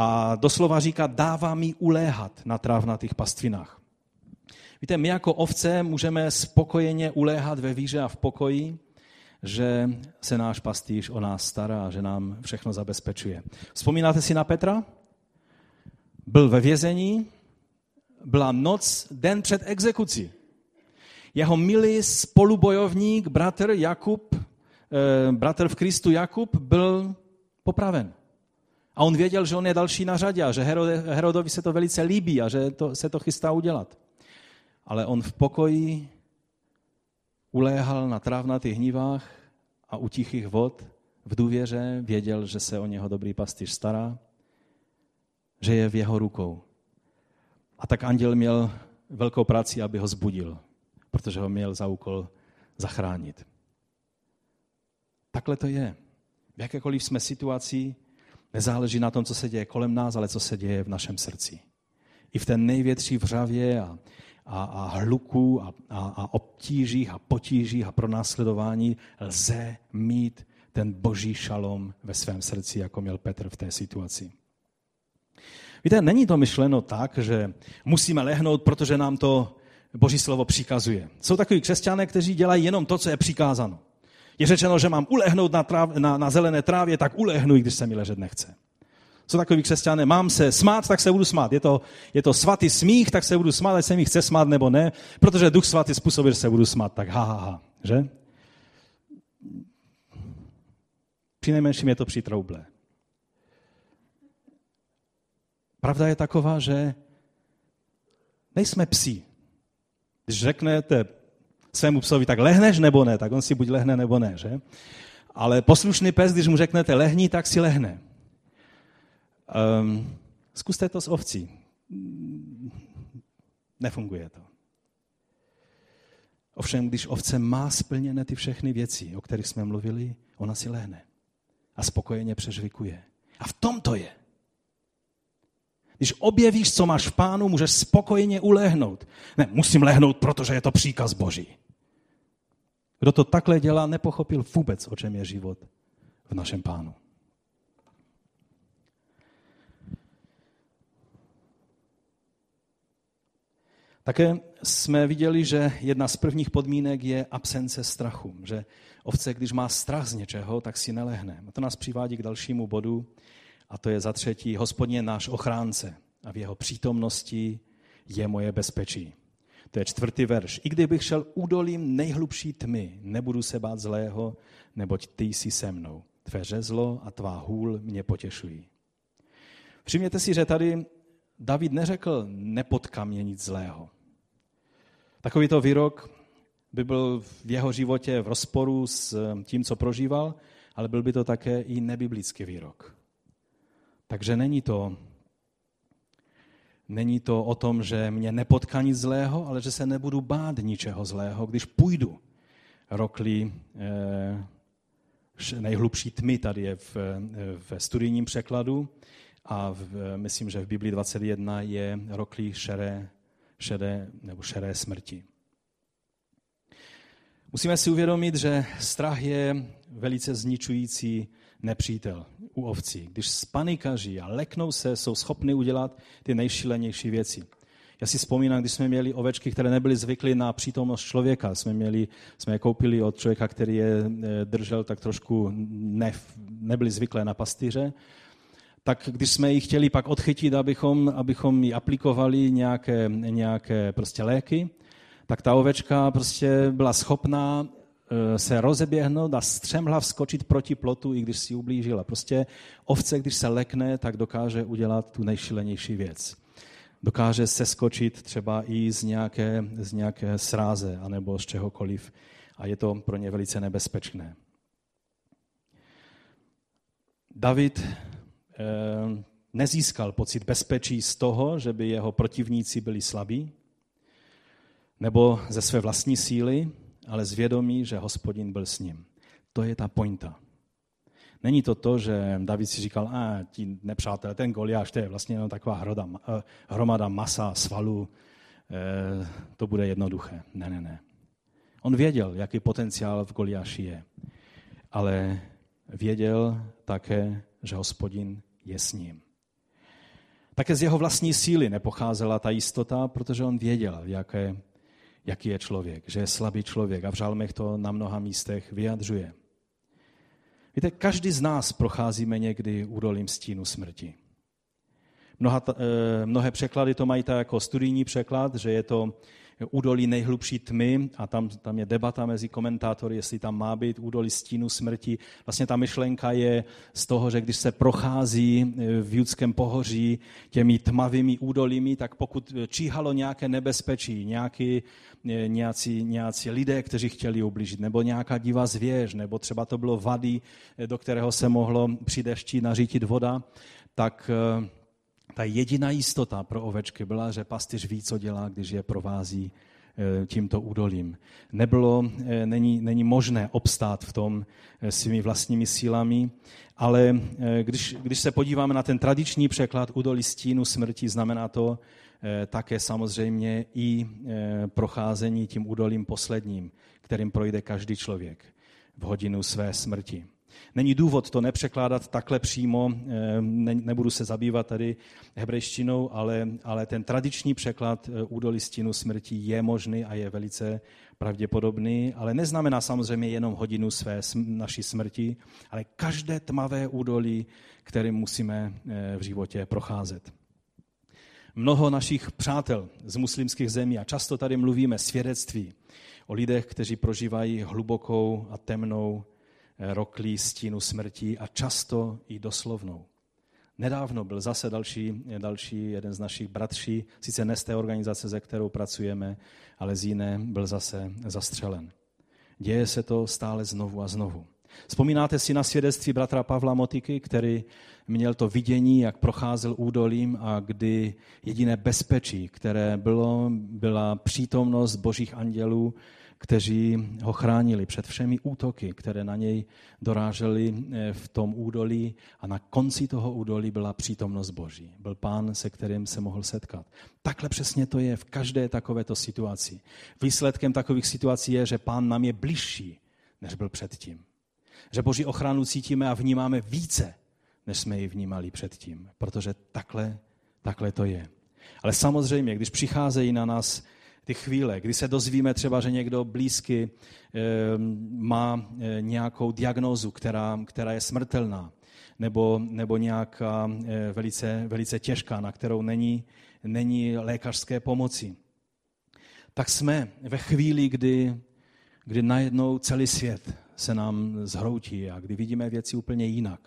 a doslova říká, dává mi uléhat na trávnatých pastvinách. Víte, my jako ovce můžeme spokojeně uléhat ve víře a v pokoji, že se náš pastýř o nás stará a že nám všechno zabezpečuje. Vzpomínáte si na Petra? Byl ve vězení, byla noc, den před exekucí. Jeho milý spolubojovník, bratr Jakub, eh, bratr v Kristu Jakub, byl popraven. A on věděl, že on je další na řadě a že Herodovi se to velice líbí a že to, se to chystá udělat. Ale on v pokoji uléhal na trávnatých hnívách a u tichých vod v důvěře věděl, že se o něho dobrý pastýř stará, že je v jeho rukou. A tak anděl měl velkou práci, aby ho zbudil, protože ho měl za úkol zachránit. Takhle to je. V jakékoliv jsme situaci, Nezáleží na tom, co se děje kolem nás, ale co se děje v našem srdci. I v té největší vřavě a, a, a hluku a, a, a obtížích a potížích a pronásledování lze mít ten boží šalom ve svém srdci, jako měl Petr v té situaci. Víte, není to myšleno tak, že musíme lehnout, protože nám to boží slovo přikazuje. Jsou takový křesťané, kteří dělají jenom to, co je přikázáno je řečeno, že mám ulehnout na, tráv, na, na zelené trávě, tak ulehnu, i když se mi ležet nechce. Co takový křesťané? Mám se smát, tak se budu smát. Je to, je to svatý smích, tak se budu smát, ať se mi chce smát nebo ne, protože duch svatý způsobí, že se budu smát. Tak ha, ha, ha. Že? Přinejmenším je to přitroublé. Pravda je taková, že nejsme psi. Když řeknete svému psovi, tak lehneš nebo ne, tak on si buď lehne nebo ne, že? Ale poslušný pes, když mu řeknete lehni, tak si lehne. Um, zkuste to s ovcí. Nefunguje to. Ovšem, když ovce má splněné ty všechny věci, o kterých jsme mluvili, ona si lehne a spokojeně přežvikuje. A v tom to je. Když objevíš, co máš v pánu, můžeš spokojeně ulehnout. Ne, musím lehnout, protože je to příkaz Boží. Kdo to takhle dělá, nepochopil vůbec, o čem je život v našem pánu. Také jsme viděli, že jedna z prvních podmínek je absence strachu, že ovce, když má strach z něčeho, tak si nelehne. A to nás přivádí k dalšímu bodu, a to je za třetí, hospodin náš ochránce a v jeho přítomnosti je moje bezpečí. To je čtvrtý verš. I kdybych šel údolím nejhlubší tmy, nebudu se bát zlého, neboť ty jsi se mnou. Tvé řezlo a tvá hůl mě potěšují. Všimněte si, že tady David neřekl, nepotká mě nic zlého. Takovýto výrok by byl v jeho životě v rozporu s tím, co prožíval, ale byl by to také i nebiblický výrok. Takže není to, není to o tom, že mě nepotká nic zlého, ale že se nebudu bát ničeho zlého, když půjdu rokli eh, nejhlubší tmy, tady je v, ve studijním překladu, a v, myslím, že v Biblii 21 je roklí šeré, šedé nebo šeré smrti. Musíme si uvědomit, že strach je velice zničující nepřítel u ovcí. Když spanikaří a leknou se, jsou schopni udělat ty nejšílenější věci. Já si vzpomínám, když jsme měli ovečky, které nebyly zvykly na přítomnost člověka. Jsme, měli, jsme je koupili od člověka, který je eh, držel tak trošku, ne, nebyli zvyklé na pastýře tak když jsme ji chtěli pak odchytit, abychom, abychom ji aplikovali nějaké, nějaké prostě léky, tak ta ovečka prostě byla schopná se rozeběhnout a střemhlav skočit proti plotu, i když si ublížila. Prostě ovce, když se lekne, tak dokáže udělat tu nejšilenější věc. Dokáže se skočit třeba i z nějaké, z nějaké sráze anebo z čehokoliv a je to pro ně velice nebezpečné. David Eh, nezískal pocit bezpečí z toho, že by jeho protivníci byli slabí, nebo ze své vlastní síly, ale z vědomí, že hospodin byl s ním. To je ta pointa. Není to to, že David si říkal, a ti nepřátelé, ten Goliáš, to je vlastně jenom taková hroda, eh, hromada masa, svalů, eh, to bude jednoduché. Ne, ne, ne. On věděl, jaký potenciál v Goliáši je, ale věděl také, že hospodin je s ním. Také z jeho vlastní síly nepocházela ta jistota, protože on věděl, jaké, jaký je člověk, že je slabý člověk a v žalmech to na mnoha místech vyjadřuje. Víte, každý z nás procházíme někdy údolím stínu smrti. Mnoha, eh, mnohé překlady to mají tak jako studijní překlad, že je to údolí nejhlubší tmy a tam, tam je debata mezi komentátory, jestli tam má být údolí stínu smrti. Vlastně ta myšlenka je z toho, že když se prochází e, v judském pohoří těmi tmavými údolími, tak pokud číhalo nějaké nebezpečí, nějaký, e, nějací, nějací lidé, kteří chtěli ublížit, nebo nějaká divá zvěř, nebo třeba to bylo vady, do kterého se mohlo při dešti nařítit voda, tak ta jediná jistota pro ovečky byla, že pastýř ví, co dělá, když je provází e, tímto údolím. Nebylo, e, není, není možné obstát v tom e, svými vlastními sílami, ale když, když se podíváme na ten tradiční překlad údolí stínu smrti, znamená to také samozřejmě i procházení tím údolím posledním, kterým projde každý člověk v hodinu své smrti. Není důvod to nepřekládat takhle přímo, eh, nebudu se zabývat tady hebrejštinou, ale, ale ten tradiční překlad eh, údolí stínu smrti je možný a je velice pravděpodobný, ale neznamená samozřejmě jenom hodinu své naší smrti, ale každé tmavé údolí, kterým musíme eh, v životě procházet. Mnoho našich přátel z muslimských zemí, a často tady mluvíme svědectví o lidech, kteří prožívají hlubokou a temnou roklí stínu smrti a často i doslovnou. Nedávno byl zase další, další jeden z našich bratří, sice ne z té organizace, ze kterou pracujeme, ale z jiné, byl zase zastřelen. Děje se to stále znovu a znovu. Vzpomínáte si na svědectví bratra Pavla Motiky, který měl to vidění, jak procházel údolím a kdy jediné bezpečí, které bylo, byla přítomnost božích andělů, kteří ho chránili před všemi útoky, které na něj dorážely eh, v tom údolí a na konci toho údolí byla přítomnost Boží. Byl pán, se kterým se mohl setkat. Takhle přesně to je v každé takovéto situaci. Výsledkem takových situací je, že pán nám je bližší, než byl předtím. Že Boží ochranu cítíme a vnímáme více, než jsme ji vnímali předtím. Protože takhle, takhle to je. Ale samozřejmě, když přicházejí na nás ty chvíle, kdy se dozvíme třeba, že někdo blízky e, má e, nějakou diagnózu, která, která je smrtelná, nebo, nebo nějaká e, velice, velice těžká, na kterou není, není lékařské pomoci, tak jsme ve chvíli, kdy, kdy najednou celý svět se nám zhroutí a kdy vidíme věci úplně jinak,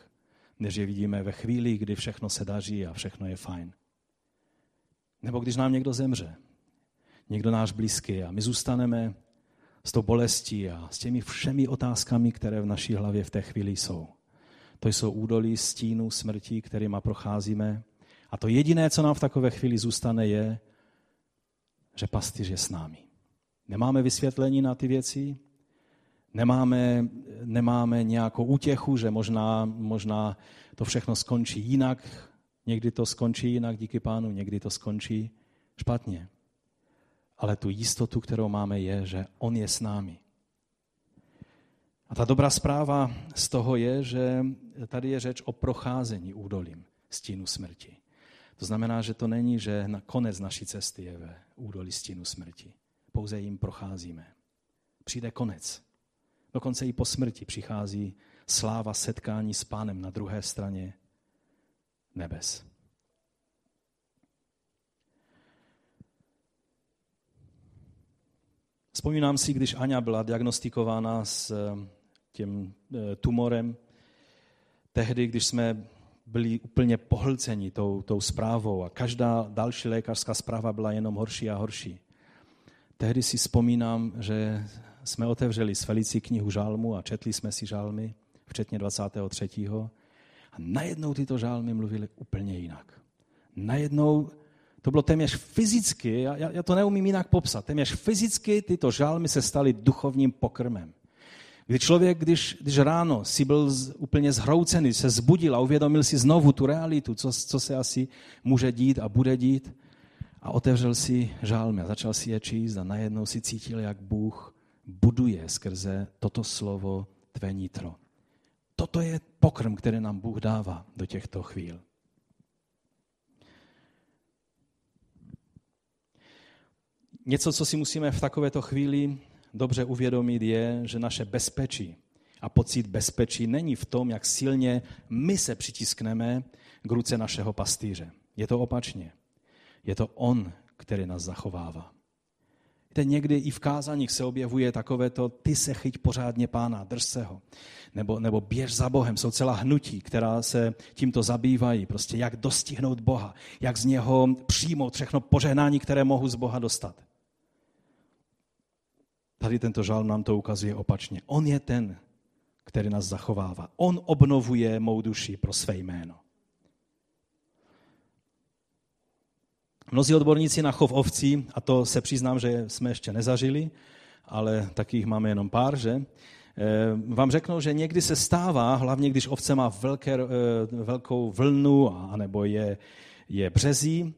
než je vidíme ve chvíli, kdy všechno se daří a všechno je fajn. Nebo když nám někdo zemře, někdo náš blízký a my zůstaneme s tou bolestí a s těmi všemi otázkami, které v naší hlavě v té chvíli jsou. To jsou údolí stínů smrti, kterýma procházíme. A to jediné, co nám v takové chvíli zůstane, je, že pastýř je s námi. Nemáme vysvětlení na ty věci, nemáme, nemáme nějakou útěchu, že možná, možná to všechno skončí jinak, někdy to skončí jinak díky pánu, někdy to skončí špatně. Ale tu jistotu, kterou máme, je, že on je s námi. A ta dobrá zpráva z toho je, že tady je řeč o procházení údolím stínu smrti. To znamená, že to není, že na konec naší cesty je ve údolí stínu smrti. Pouze jim procházíme. Přijde konec. Dokonce i po smrti přichází sláva setkání s pánem na druhé straně nebes. Vzpomínám si, když Aňa byla diagnostikována s eh, tím eh, tumorem, tehdy, když jsme byli úplně pohlceni tou, tou zprávou a každá další lékařská zpráva byla jenom horší a horší. Tehdy si vzpomínám, že jsme otevřeli s Felicí knihu žálmu a četli jsme si žálmy, včetně 23. A najednou tyto žálmy mluvily úplně jinak. Najednou to bylo téměř fyzicky, já, já to neumím jinak popsat, téměř fyzicky tyto žálmy se staly duchovním pokrmem. Kdy člověk, když, když ráno si byl z, úplně zhroucený, se zbudil a uvědomil si znovu tu realitu, co, co se asi může dít a bude dít, a otevřel si žálmy a začal si je číst a najednou si cítil, jak Bůh buduje skrze toto slovo tvé nitro. Toto je pokrm, který nám Bůh dává do těchto chvíl. Něco, co si musíme v takovéto chvíli dobře uvědomit, je, že naše bezpečí a pocit bezpečí není v tom, jak silně my se přitiskneme k ruce našeho pastýře. Je to opačně. Je to on, který nás zachovává. Víte, někdy i v kázaních se objevuje takové to, ty se chyť pořádně pána, drž se ho. Nebo, nebo běž za Bohem. Jsou celá hnutí, která se tímto zabývají. Prostě jak dostihnout Boha. Jak z něho přijmout všechno požehnání, které mohu z Boha dostat. Tady tento žál nám to ukazuje opačně. On je ten, který nás zachovává. On obnovuje mou duši pro své jméno. Mnozí odborníci na chov ovcí, a to se přiznám, že jsme ještě nezažili, ale takých máme jenom pár, že? Eh, vám řeknou, že někdy se stává, hlavně když ovce má velké, eh, velkou vlnu, anebo je, je březí,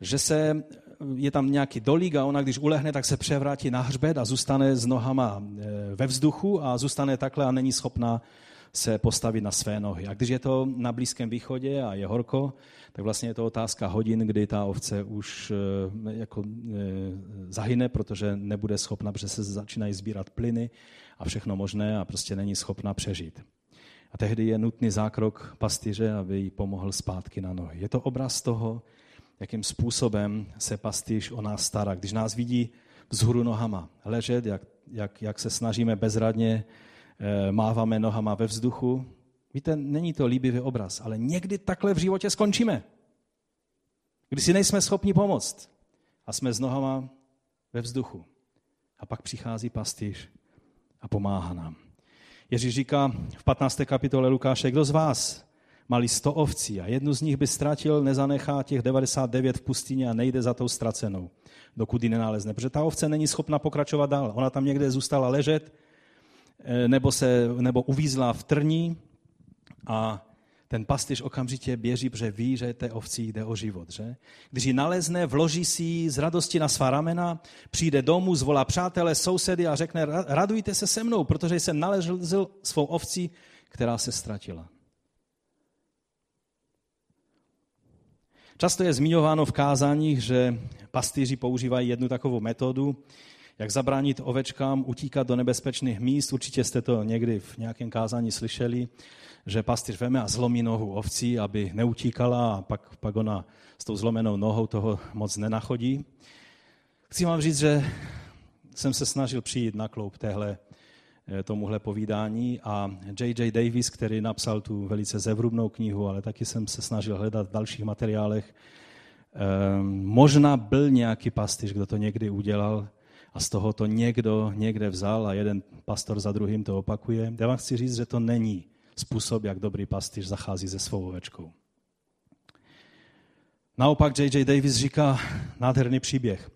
že se je tam nějaký dolík a ona, když ulehne, tak se převrátí na hřbet a zůstane s nohama eh, ve vzduchu a zůstane takhle a není schopná se postavit na své nohy. A když je to na Blízkém východě a je horko, tak vlastně je to otázka hodin, kdy ta ovce už eh, jako eh, zahyne, protože nebude schopna, protože se začínají sbírat plyny a všechno možné a prostě není schopna přežít. A tehdy je nutný zákrok pastýře, aby jí pomohl zpátky na nohy. Je to obraz toho, jakým způsobem se pastýř o nás stará. Když nás vidí vzhůru nohama ležet, jak, jak, jak se snažíme bezradně, eh, máváme nohama ve vzduchu. Víte, není to líbivý obraz, ale někdy takhle v životě skončíme. Když si nejsme schopni pomoct a jsme s nohama ve vzduchu. A pak přichází pastýř a pomáhá nám. Ježíš říká v 15. kapitole Lukáše, kdo z vás mali 100 ovcí a jednu z nich by ztratil, nezanechá těch 99 v pustině a nejde za tou ztracenou, dokud ji nenalezne. Protože ta ovce není schopna pokračovat dál. Ona tam někde zůstala ležet, eh, nebo, se, nebo uvízla v trní a ten pastýř okamžitě běží, protože ví, že té ovcí jde o život. Že? Když ji nalezne, vloží si ji z radosti na svá ramena, přijde domů, zvolá přátele, sousedy a řekne, radujte se se mnou, protože jsem nalezl svou ovcí, která se ztratila. Často je zmiňováno v kázáních, že pastýři používají jednu takovou metodu, jak zabránit ovečkám utíkat do nebezpečných míst. Určitě jste to někdy v nějakém kázání slyšeli, že pastýř veme a zlomí nohu ovcí, aby neutíkala a pak, pak ona s tou zlomenou nohou toho moc nenachodí. Chci vám říct, že jsem se snažil přijít na kloup téhle, tomuhle povídání a J.J. Davis, který napsal tu velice zevrubnou knihu, ale taky jsem se snažil hledat v dalších materiálech, ehm, možná byl nějaký pastýř, kdo to někdy udělal a z toho to někdo někde vzal a jeden pastor za druhým to opakuje. Já vám chci říct, že to není způsob, jak dobrý pastýř zachází se svou ovečkou. Naopak J.J. Davis říká nádherný příběh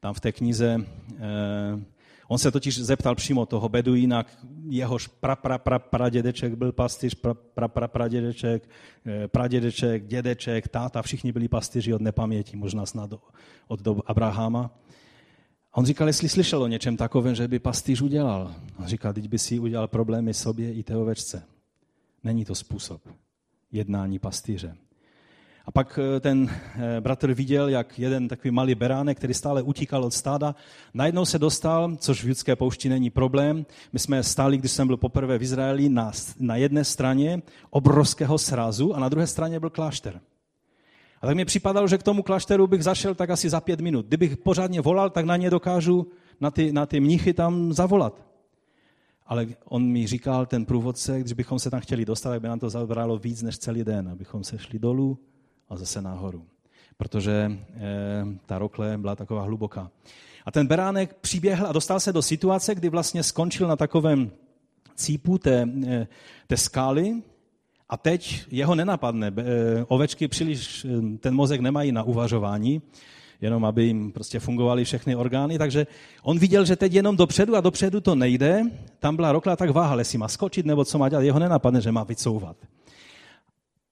tam v té knize. Eh, on se totiž zeptal přímo toho beduína, jehož pra, pra, pra, pradědeček byl pastýř, pra, pra, pra, pradědeček, eh, pradědeček, dědeček, táta, všichni byli pastýři od nepaměti, možná snad od dob Abrahama. A on říkal, jestli slyšel o něčem takovém, že by pastýř udělal. On říkal, teď by si udělal problémy sobě i té ovečce. Není to způsob jednání pastýře. A pak eh, ten eh, bratr viděl, jak jeden takový malý beránek, který stále utíkal od stáda, najednou se dostal, což v judské poušti není problém. My jsme stáli, když jsem byl poprvé v Izraeli, na, na jedné straně obrovského srazu a na druhé straně byl klášter. A tak mi připadalo, že k tomu klášteru bych zašel tak asi za pět minut. Kdybych pořádně volal, tak na ně dokážu na ty, na ty mnichy tam zavolat. Ale on mi říkal, ten průvodce, když bychom se tam chtěli dostat, tak by nám to zabralo víc než celý den, abychom se šli dolů a zase nahoru. Protože eh, ta rokle byla taková hluboká. A ten beránek přiběhl a dostal se do situace, kdy vlastně skončil na takovém cípu té, eh, té skály a teď jeho nenapadne. Eh, ovečky příliš ten mozek nemají na uvažování, jenom aby jim prostě fungovaly všechny orgány, takže on viděl, že teď jenom dopředu a dopředu to nejde. Tam byla rokla, tak váhal, jestli má skočit nebo co má dělat. Jeho nenapadne, že má vycouvat.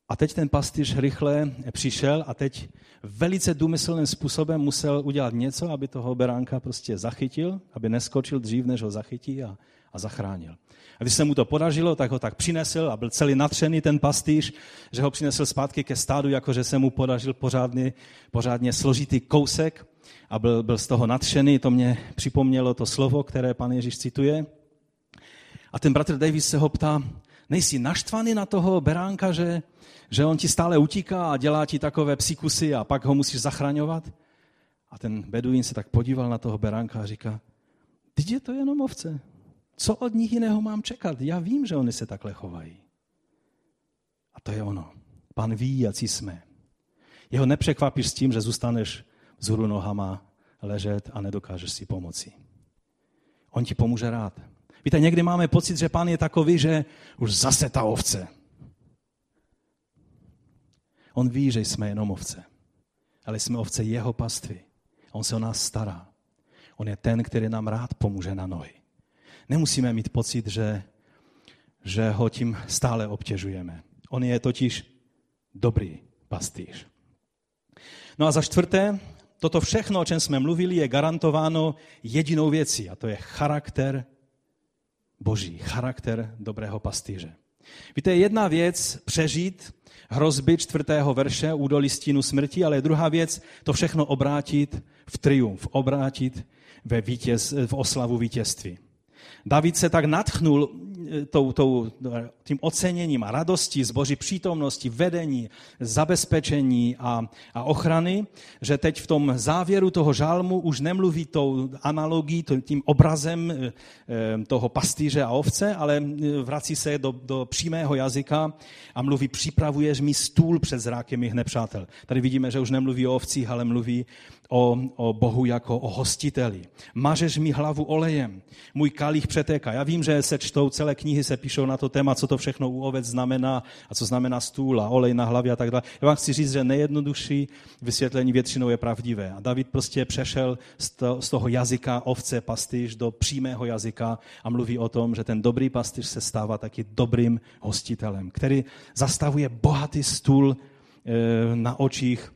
A teď ten pastýř rychle přišel a teď velice důmyslným způsobem musel udělat něco, aby toho beránka prostě zachytil, aby neskočil dřív, než ho zachytí a, a zachránil. A když se mu to podařilo, tak ho tak přinesl a byl celý natřený ten pastýř, že ho přinesl zpátky ke stádu, jakože se mu podařil pořádný, pořádně složitý kousek a byl, byl z toho natřený. To mě připomnělo to slovo, které pan Ježíš cituje. A ten bratr Davis se ho ptá, nejsi naštvaný na toho beránka, že, že on ti stále utíká a dělá ti takové psíkusy a pak ho musíš zachraňovat? A ten beduín se tak podíval na toho beránka a říká, teď je to jenom ovce. Co od nich jiného mám čekat? Já vím, že oni se takhle chovají. A to je ono. Pan ví, jaký jsme. Jeho nepřekvapíš s tím, že zůstaneš vzhůru nohama ležet a nedokážeš si pomoci. On ti pomůže rád. Víte, někdy máme pocit, že pán je takový, že už zase ta ovce. On ví, že jsme jenom ovce, ale jsme ovce jeho pastvy. On se o nás stará. On je ten, který nám rád pomůže na nohy. Nemusíme mít pocit, že, že ho tím stále obtěžujeme. On je totiž dobrý pastýř. No a za čtvrté, toto všechno, o čem jsme mluvili, je garantováno jedinou věcí, a to je charakter boží, charakter dobrého pastýře. Víte, jedna věc přežít hrozby čtvrtého verše údolí stínu smrti, ale druhá věc to všechno obrátit v triumf, obrátit ve vítěz, v oslavu vítězství. David se tak natchnul eh, tou, tou, tím oceněním a radostí z boží přítomnosti, vedení, zabezpečení a, a ochrany, že teď v tom závěru toho žálmu už nemluví tou analogií, tím obrazem eh, eh, toho pastýře a ovce, ale vrací se do, do přímého jazyka a mluví, připravuješ mi stůl před zrákem mých nepřátel. Tady vidíme, že už nemluví o ovcích, ale mluví o, o Bohu jako o hostiteli. Mažeš mi hlavu olejem, můj kalich přetéká. Já vím, že se čtou, celé knihy se píšou na to téma, co to všechno u ovec znamená a co znamená stůl a olej na hlavě a tak dále. Já vám chci říct, že nejjednodušší vysvětlení většinou je pravdivé. A David prostě přešel z toho jazyka ovce pastýř do přímého jazyka a mluví o tom, že ten dobrý pastýř se stává taky dobrým hostitelem, který zastavuje bohatý stůl eh, na očích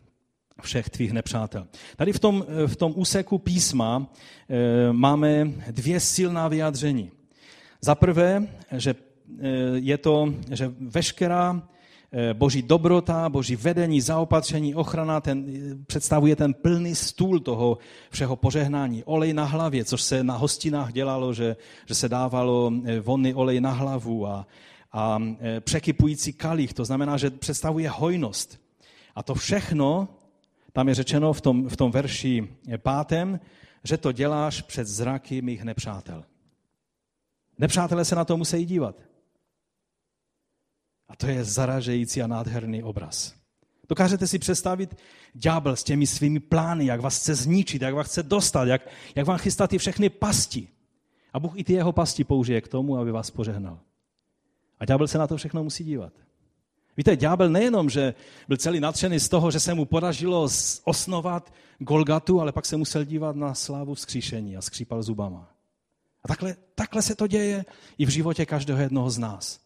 všech tvých nepřátel. Tady v tom, v tom úseku písma e, máme dvě silná vyjádření. Za prvé, že e, je to, že veškerá eh, boží dobrota, boží vedení, zaopatření, ochrana, ten, představuje ten plný stůl toho všeho požehnání. Olej na hlavě, což se na hostinách dělalo, že, že se dávalo eh, vonný olej na hlavu a, a eh, překypující kalich, to znamená, že představuje hojnost. A to všechno, tam je řečeno v tom, v tom verši pátém, že to děláš před zraky mých nepřátel. Nepřátelé se na to musí dívat. A to je zaražející a nádherný obraz. Dokážete si představit ďábel s těmi svými plány, jak vás chce zničit, jak vás chce dostat, jak, jak vám chystá ty všechny pasti. A Bůh i ty jeho pasti použije k tomu, aby vás požehnal. A ďábel se na to všechno musí dívat. Víte, ďábel nejenom, že byl celý nadšený z toho, že se mu podařilo osnovat Golgatu, ale pak se musel dívat na slávu vzkříšení a skřípal zubama. A takhle, takhle se to děje i v životě každého jednoho z nás.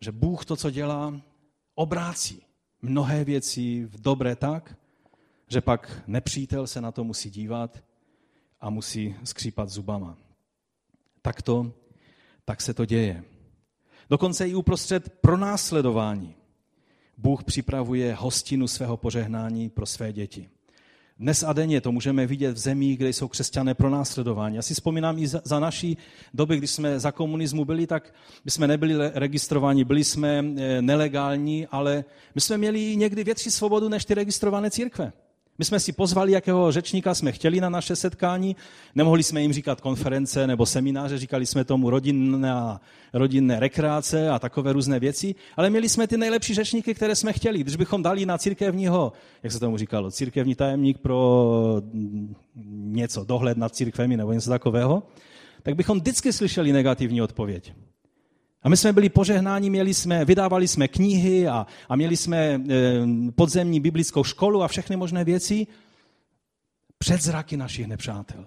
Že Bůh to, co dělá, obrácí mnohé věci v dobré tak, že pak nepřítel se na to musí dívat a musí skřípat zubama. Tak to, tak se to děje. Dokonce i uprostřed pronásledování Bůh připravuje hostinu svého požehnání pro své děti. Dnes a denně to můžeme vidět v zemích, kde jsou křesťané pronásledováni. Já si vzpomínám i za, za naší doby, když jsme za komunismu byli, tak my jsme nebyli registrováni, byli jsme eh, nelegální, ale my jsme měli někdy větší svobodu než ty registrované církve. My jsme si pozvali, jakého řečníka jsme chtěli na naše setkání. Nemohli jsme jim říkat konference nebo semináře, říkali jsme tomu rodinné, rodinné rekreace a takové různé věci, ale měli jsme ty nejlepší řečníky, které jsme chtěli. Když bychom dali na církevního, jak se tomu říkalo, církevní tajemník pro mm, něco, dohled nad církvemi nebo něco takového, tak bychom vždycky slyšeli negativní odpověď. A my jsme byli požehnáni, měli jsme, vydávali jsme knihy a, a měli jsme e, podzemní biblickou školu a všechny možné věci před zraky našich nepřátel.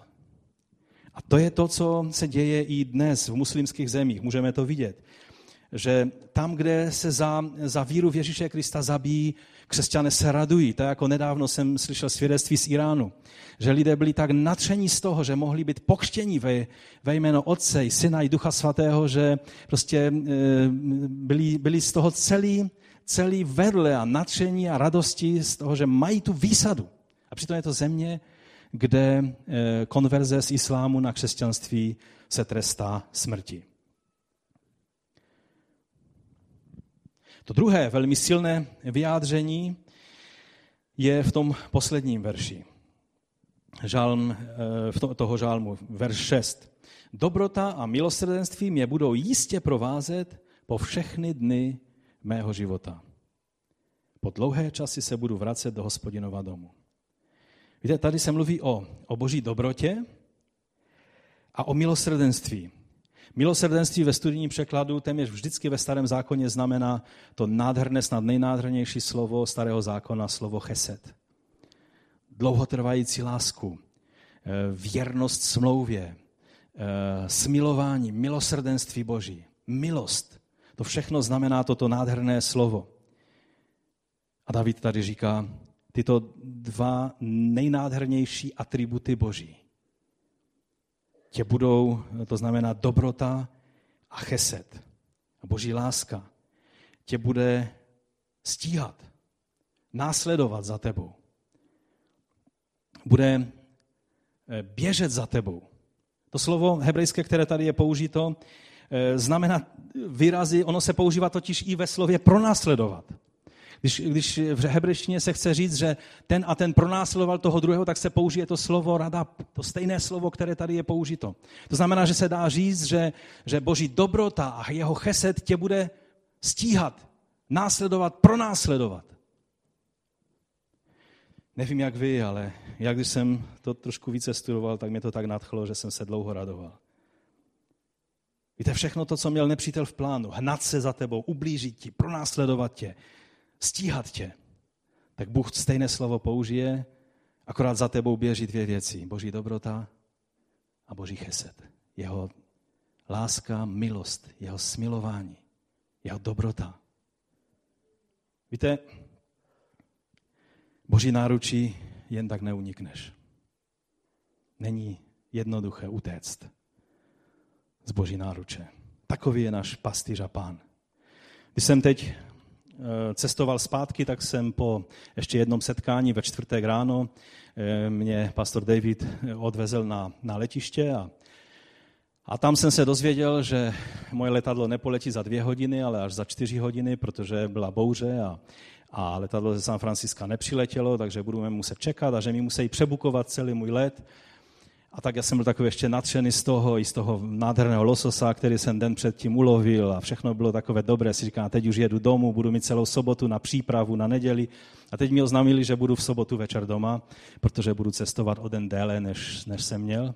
A to je to, co se děje i dnes v muslimských zemích. Můžeme to vidět. Že tam, kde se za, za víru v Ježíše Krista zabíjí, křesťané se radují. Tak jako nedávno jsem slyšel svědectví z Iránu, že lidé byli tak natření z toho, že mohli být pokštěni ve, ve jméno Otce Syna i Ducha Svatého, že prostě e, byli, byli z toho celý, celý vedle a natření a radosti z toho, že mají tu výsadu. A přitom je to země, kde e, konverze z islámu na křesťanství se trestá smrti. To druhé velmi silné vyjádření je v tom posledním verši. Žálm, eh, v toho žálmu, verš 6. Dobrota a milosrdenství mě budou jistě provázet po všechny dny mého života. Po dlouhé časy se budu vracet do hospodinova domu. Víte, tady se mluví o, o boží dobrotě a o milosrdenství. Milosrdenství ve studijním překladu téměř vždycky ve starém zákoně znamená to nádherné, snad nejnádhernější slovo starého zákona, slovo chesed. Dlouhotrvající lásku, eh, věrnost smlouvě, eh, smilování, milosrdenství Boží, milost. To všechno znamená toto nádherné slovo. A David tady říká tyto dva nejnádhernější atributy Boží tě budou, to znamená dobrota a cheset. A boží láska tě bude stíhat, následovat za tebou. Bude eh, běžet za tebou. To slovo hebrejské, které tady je použito, eh, znamená výrazy, ono se používá totiž i ve slově pronásledovat. Když, když v hebrejštině se chce říct, že ten a ten pronásledoval toho druhého, tak se použije to slovo rada, to stejné slovo, které tady je použito. To znamená, že se dá říct, že, že boží dobrota a jeho cheset tě bude stíhat, následovat, pronásledovat. Nevím, jak vy, ale já když jsem to trošku více studoval, tak mě to tak nadchlo, že jsem se dlouho radoval. Víte, všechno to, co měl nepřítel v plánu, hnat se za tebou, ublížit ti, pronásledovat tě, stíhat tě, tak Bůh stejné slovo použije, akorát za tebou běží dvě věci. Boží dobrota a Boží cheset. Jeho láska, milost, jeho smilování, jeho dobrota. Víte, Boží náručí jen tak neunikneš. Není jednoduché utéct z Boží náruče. Takový je náš pastýř a pán. Když jsem teď cestoval zpátky, tak jsem po ještě jednom setkání ve čtvrtek ráno mě pastor David odvezl na, na letiště a, a tam jsem se dozvěděl, že moje letadlo nepoletí za dvě hodiny, ale až za čtyři hodiny, protože byla bouře a, a letadlo ze San Franciska nepřiletělo, takže budeme muset čekat a že mi musí přebukovat celý můj let. A tak já jsem byl takový ještě nadšený z toho, i z toho nádherného lososa, který jsem den předtím ulovil a všechno bylo takové dobré. Si říkám, teď už jedu domů, budu mít celou sobotu na přípravu, na neděli. A teď mi oznámili, že budu v sobotu večer doma, protože budu cestovat o den déle, než, než jsem měl.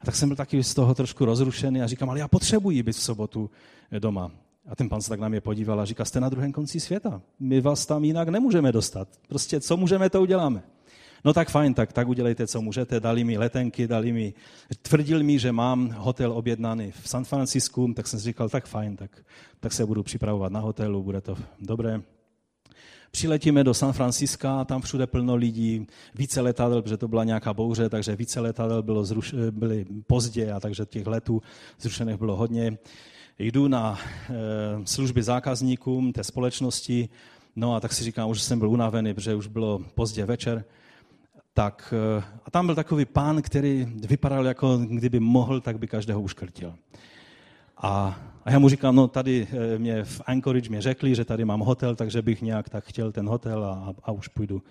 A tak jsem byl taky z toho trošku rozrušený a říkám, ale já potřebuji být v sobotu doma. A ten pan se tak na mě podíval a říká, jste na druhém konci světa. My vás tam jinak nemůžeme dostat. Prostě co můžeme, to uděláme. No tak fajn, tak, tak udělejte, co můžete. Dali mi letenky, dali mi, tvrdil mi, že mám hotel objednaný v San Francisku, tak jsem si říkal, tak fajn, tak, tak se budu připravovat na hotelu, bude to dobré. Přiletíme do San Franciska, tam všude plno lidí, více letadel, protože to byla nějaká bouře, takže více letadel bylo zruš, byly pozdě a takže těch letů zrušených bylo hodně. Jdu na e, služby zákazníkům té společnosti, no a tak si říkám, už jsem byl unavený, protože už bylo pozdě večer, tak, eh, a tam byl takový pán, který vypadal jako kdyby mohl, tak by každého uškrtil. A, a já mu říkám, no tady eh, mě v Anchorage mě řekli, že tady mám hotel, takže bych nějak tak chtěl ten hotel a, a, už půjdu.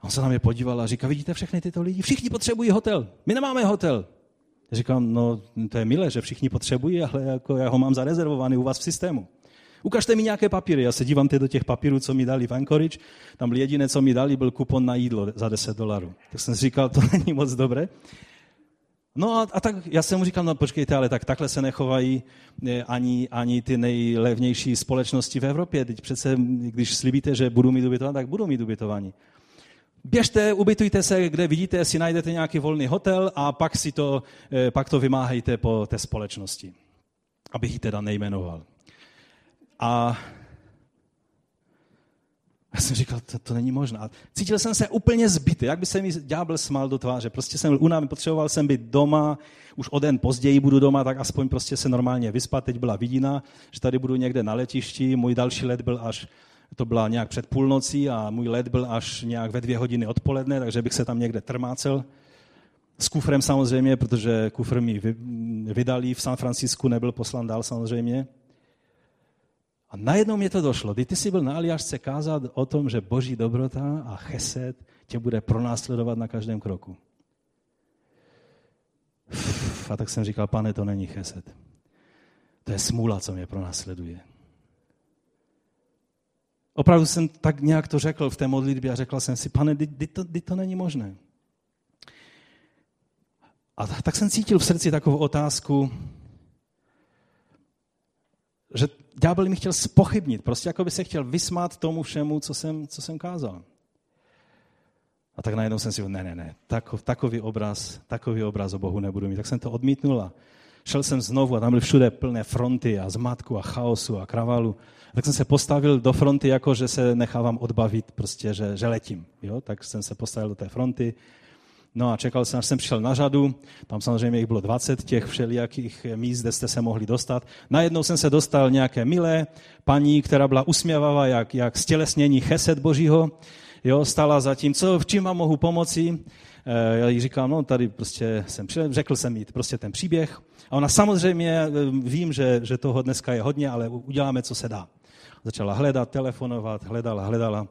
A on se na mě podíval a říká, vidíte všechny tyto lidi, všichni potřebují hotel, my nemáme hotel. Říkám, no to je milé, že všichni potřebují, ale jako já ho mám zarezervovaný u vás v systému. Ukažte mi nějaké papíry. Já se dívám teď do těch papírů, co mi dali v Anchorage. Tam jediné, co mi dali, byl kupon na jídlo za 10 dolarů. Tak jsem říkal, to není moc dobré. No a, a tak já jsem mu říkal, no počkejte, ale tak takhle se nechovají eh, ani, ani ty nejlevnější společnosti v Evropě. Teď přece, když slíbíte, že budu mít ubytování, tak budu mít ubytování. Běžte, ubytujte se, kde vidíte, si najdete nějaký volný hotel a pak, si to, eh, pak to vymáhejte po té společnosti. Abych ji teda nejmenoval. A já jsem říkal, to, to není možné. Cítil jsem se úplně zbytý, jak by se mi ďábel smál do tváře. Prostě jsem unavený, potřeboval jsem být doma, už o den později budu doma, tak aspoň prostě se normálně vyspat. Teď byla vidina, že tady budu někde na letišti, můj další let byl až, to byla nějak před půlnocí a můj let byl až nějak ve dvě hodiny odpoledne, takže bych se tam někde trmácel. S kufrem samozřejmě, protože kufr mi vydali v San Francisku, nebyl poslán dál samozřejmě. A najednou mě to došlo. Kdy ty jsi byl na Aliášce kázat o tom, že boží dobrota a cheset tě bude pronásledovat na každém kroku. A tak jsem říkal, pane, to není cheset. To je smůla, co mě pronásleduje. Opravdu jsem tak nějak to řekl v té modlitbě a řekl jsem si, pane, kdy to, to není možné. A tak jsem cítil v srdci takovou otázku, že ďábel mi chtěl spochybnit, prostě jako by se chtěl vysmát tomu všemu, co jsem, co jsem kázal. A tak najednou jsem si řekl, ne, ne, ne, takov, takový obraz, takový obraz o Bohu nebudu mít. Tak jsem to odmítnul a šel jsem znovu a tam byly všude plné fronty a zmatku a chaosu a kravalu. A tak jsem se postavil do fronty, jako že se nechávám odbavit, prostě, že, že letím. Jo? Tak jsem se postavil do té fronty, No a čekal jsem, až jsem přišel na řadu, tam samozřejmě jich bylo 20 těch všelijakých míst, kde jste se mohli dostat. Najednou jsem se dostal nějaké milé paní, která byla usměvavá, jak, jak stělesnění cheset božího, jo, stala za tím, co, v čím vám mohu pomoci. E, já jí říkám, no tady prostě jsem přišel, řekl jsem jí prostě ten příběh. A ona samozřejmě, eh, vím, že, že toho dneska je hodně, ale uděláme, co se dá. Začala hledat, telefonovat, hledala, hledala.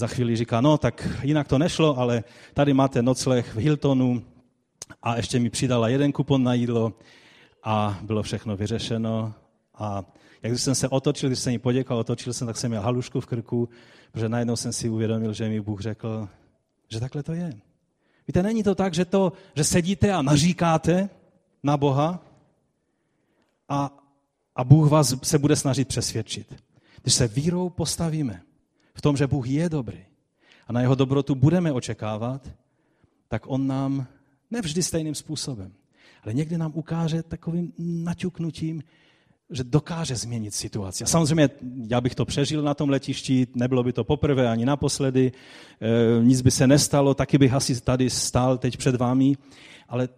Za chvíli říká, no tak jinak to nešlo, ale tady máte nocleh v Hiltonu a ještě mi přidala jeden kupon na jídlo a bylo všechno vyřešeno. A jak jsem se otočil, když jsem jí poděkal, otočil jsem, tak jsem měl halušku v krku, protože najednou jsem si uvědomil, že mi Bůh řekl, že takhle to je. Víte, není to tak, že, to, že sedíte a naříkáte na Boha a, a Bůh vás se bude snažit přesvědčit. Když se vírou postavíme v tom, že Bůh je dobrý a na jeho dobrotu budeme očekávat, tak on nám nevždy stejným způsobem, ale někdy nám ukáže takovým naťuknutím, že dokáže změnit situaci. A samozřejmě já bych to přežil na tom letišti, nebylo by to poprvé ani naposledy, e, nic by se nestalo, taky bych asi tady stál teď před vámi, ale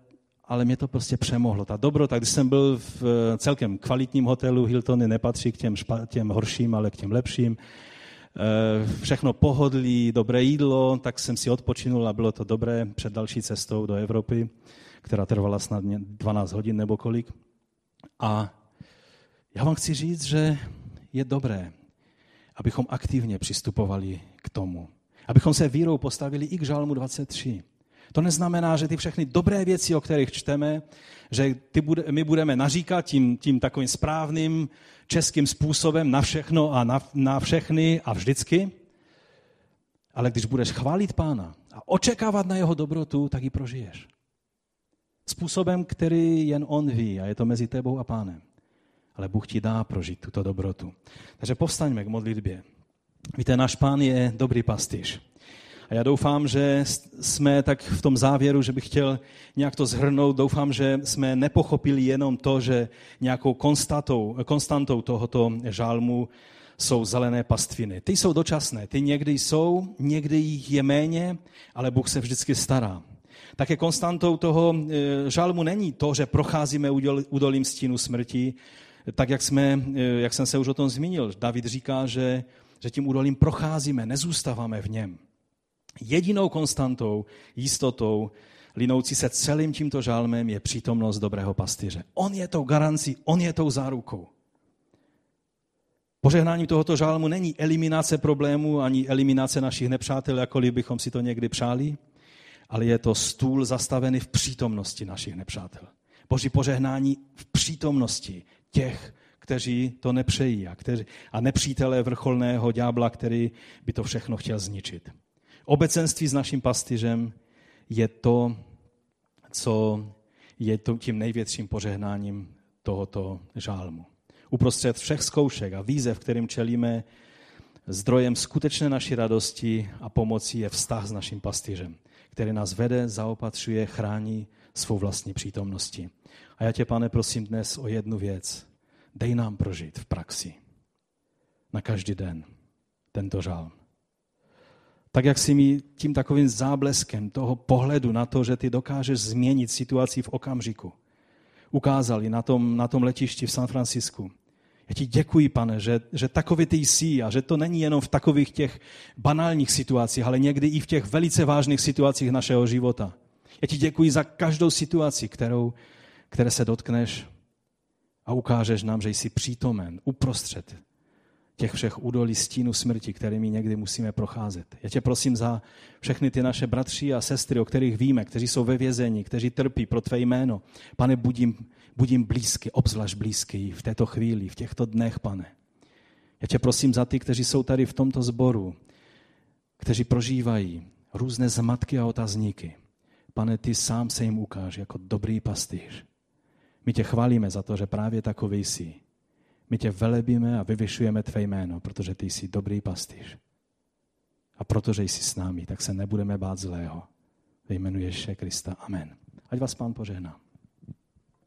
ale mě to prostě přemohlo. Ta dobrota, když jsem byl v celkem kvalitním hotelu, Hiltony nepatří k těm, špa, těm horším, ale k těm lepším, všechno pohodlí, dobré jídlo, tak jsem si odpočinul a bylo to dobré před další cestou do Evropy, která trvala snad 12 hodin nebo kolik. A já vám chci říct, že je dobré, abychom aktivně přistupovali k tomu. Abychom se vírou postavili i k žalmu 23. To neznamená, že ty všechny dobré věci, o kterých čteme, že ty bude, my budeme naříkat tím, tím takovým správným českým způsobem na všechno a na, na všechny a vždycky. Ale když budeš chválit pána a očekávat na jeho dobrotu, tak ji prožiješ. Způsobem, který jen on ví a je to mezi tebou a pánem. Ale Bůh ti dá prožít tuto dobrotu. Takže povstaňme k modlitbě. Víte, náš pán je dobrý pastýř. A já doufám, že jsme tak v tom závěru, že bych chtěl nějak to zhrnout, doufám, že jsme nepochopili jenom to, že nějakou konstatou, konstantou tohoto žálmu jsou zelené pastviny. Ty jsou dočasné, ty někdy jsou, někdy jich je méně, ale Bůh se vždycky stará. Také konstantou toho e, žálmu není to, že procházíme údolím stínu smrti, tak jak, jsme, e, jak jsem se už o tom zmínil. David říká, že, že tím údolím procházíme, nezůstáváme v něm. Jedinou konstantou, jistotou, linoucí se celým tímto žálmem je přítomnost dobrého pastýře. On je tou garancí, on je tou zárukou. Požehnáním tohoto žálmu není eliminace problémů ani eliminace našich nepřátel, jakkoliv bychom si to někdy přáli, ale je to stůl zastavený v přítomnosti našich nepřátel. Boží požehnání v přítomnosti těch, kteří to nepřejí a, kteří, a nepřítelé vrcholného ďábla, který by to všechno chtěl zničit. Obecenství s naším pastyřem je to, co je tím největším požehnáním tohoto žálmu. Uprostřed všech zkoušek a výzev, kterým čelíme, zdrojem skutečné naší radosti a pomoci je vztah s naším pastýřem, který nás vede, zaopatřuje, chrání svou vlastní přítomnosti. A já tě, pane, prosím dnes o jednu věc. Dej nám prožít v praxi na každý den tento žálm tak jak si mi tím takovým zábleskem toho pohledu na to, že ty dokážeš změnit situaci v okamžiku, ukázali na tom, na tom letišti v San Francisku. Já ti děkuji, pane, že, že takový ty jsi a že to není jenom v takových těch banálních situacích, ale někdy i v těch velice vážných situacích našeho života. Já ti děkuji za každou situaci, kterou, které se dotkneš a ukážeš nám, že jsi přítomen uprostřed těch všech údolí stínu smrti, kterými někdy musíme procházet. Já tě prosím za všechny ty naše bratři a sestry, o kterých víme, kteří jsou ve vězení, kteří trpí pro tvé jméno. Pane, budím, budím blízky, obzvlášť blízky v této chvíli, v těchto dnech, pane. Já tě prosím za ty, kteří jsou tady v tomto sboru, kteří prožívají různé zmatky a otazníky. Pane, ty sám se jim ukáž jako dobrý pastýř. My tě chválíme za to, že právě takový jsi. My tě velebíme a vyvyšujeme tvé jméno, protože ty jsi dobrý pastýř. A protože jsi s námi, tak se nebudeme bát zlého. Ve jménu Ježíše Krista. Amen. Ať vás pán požehná.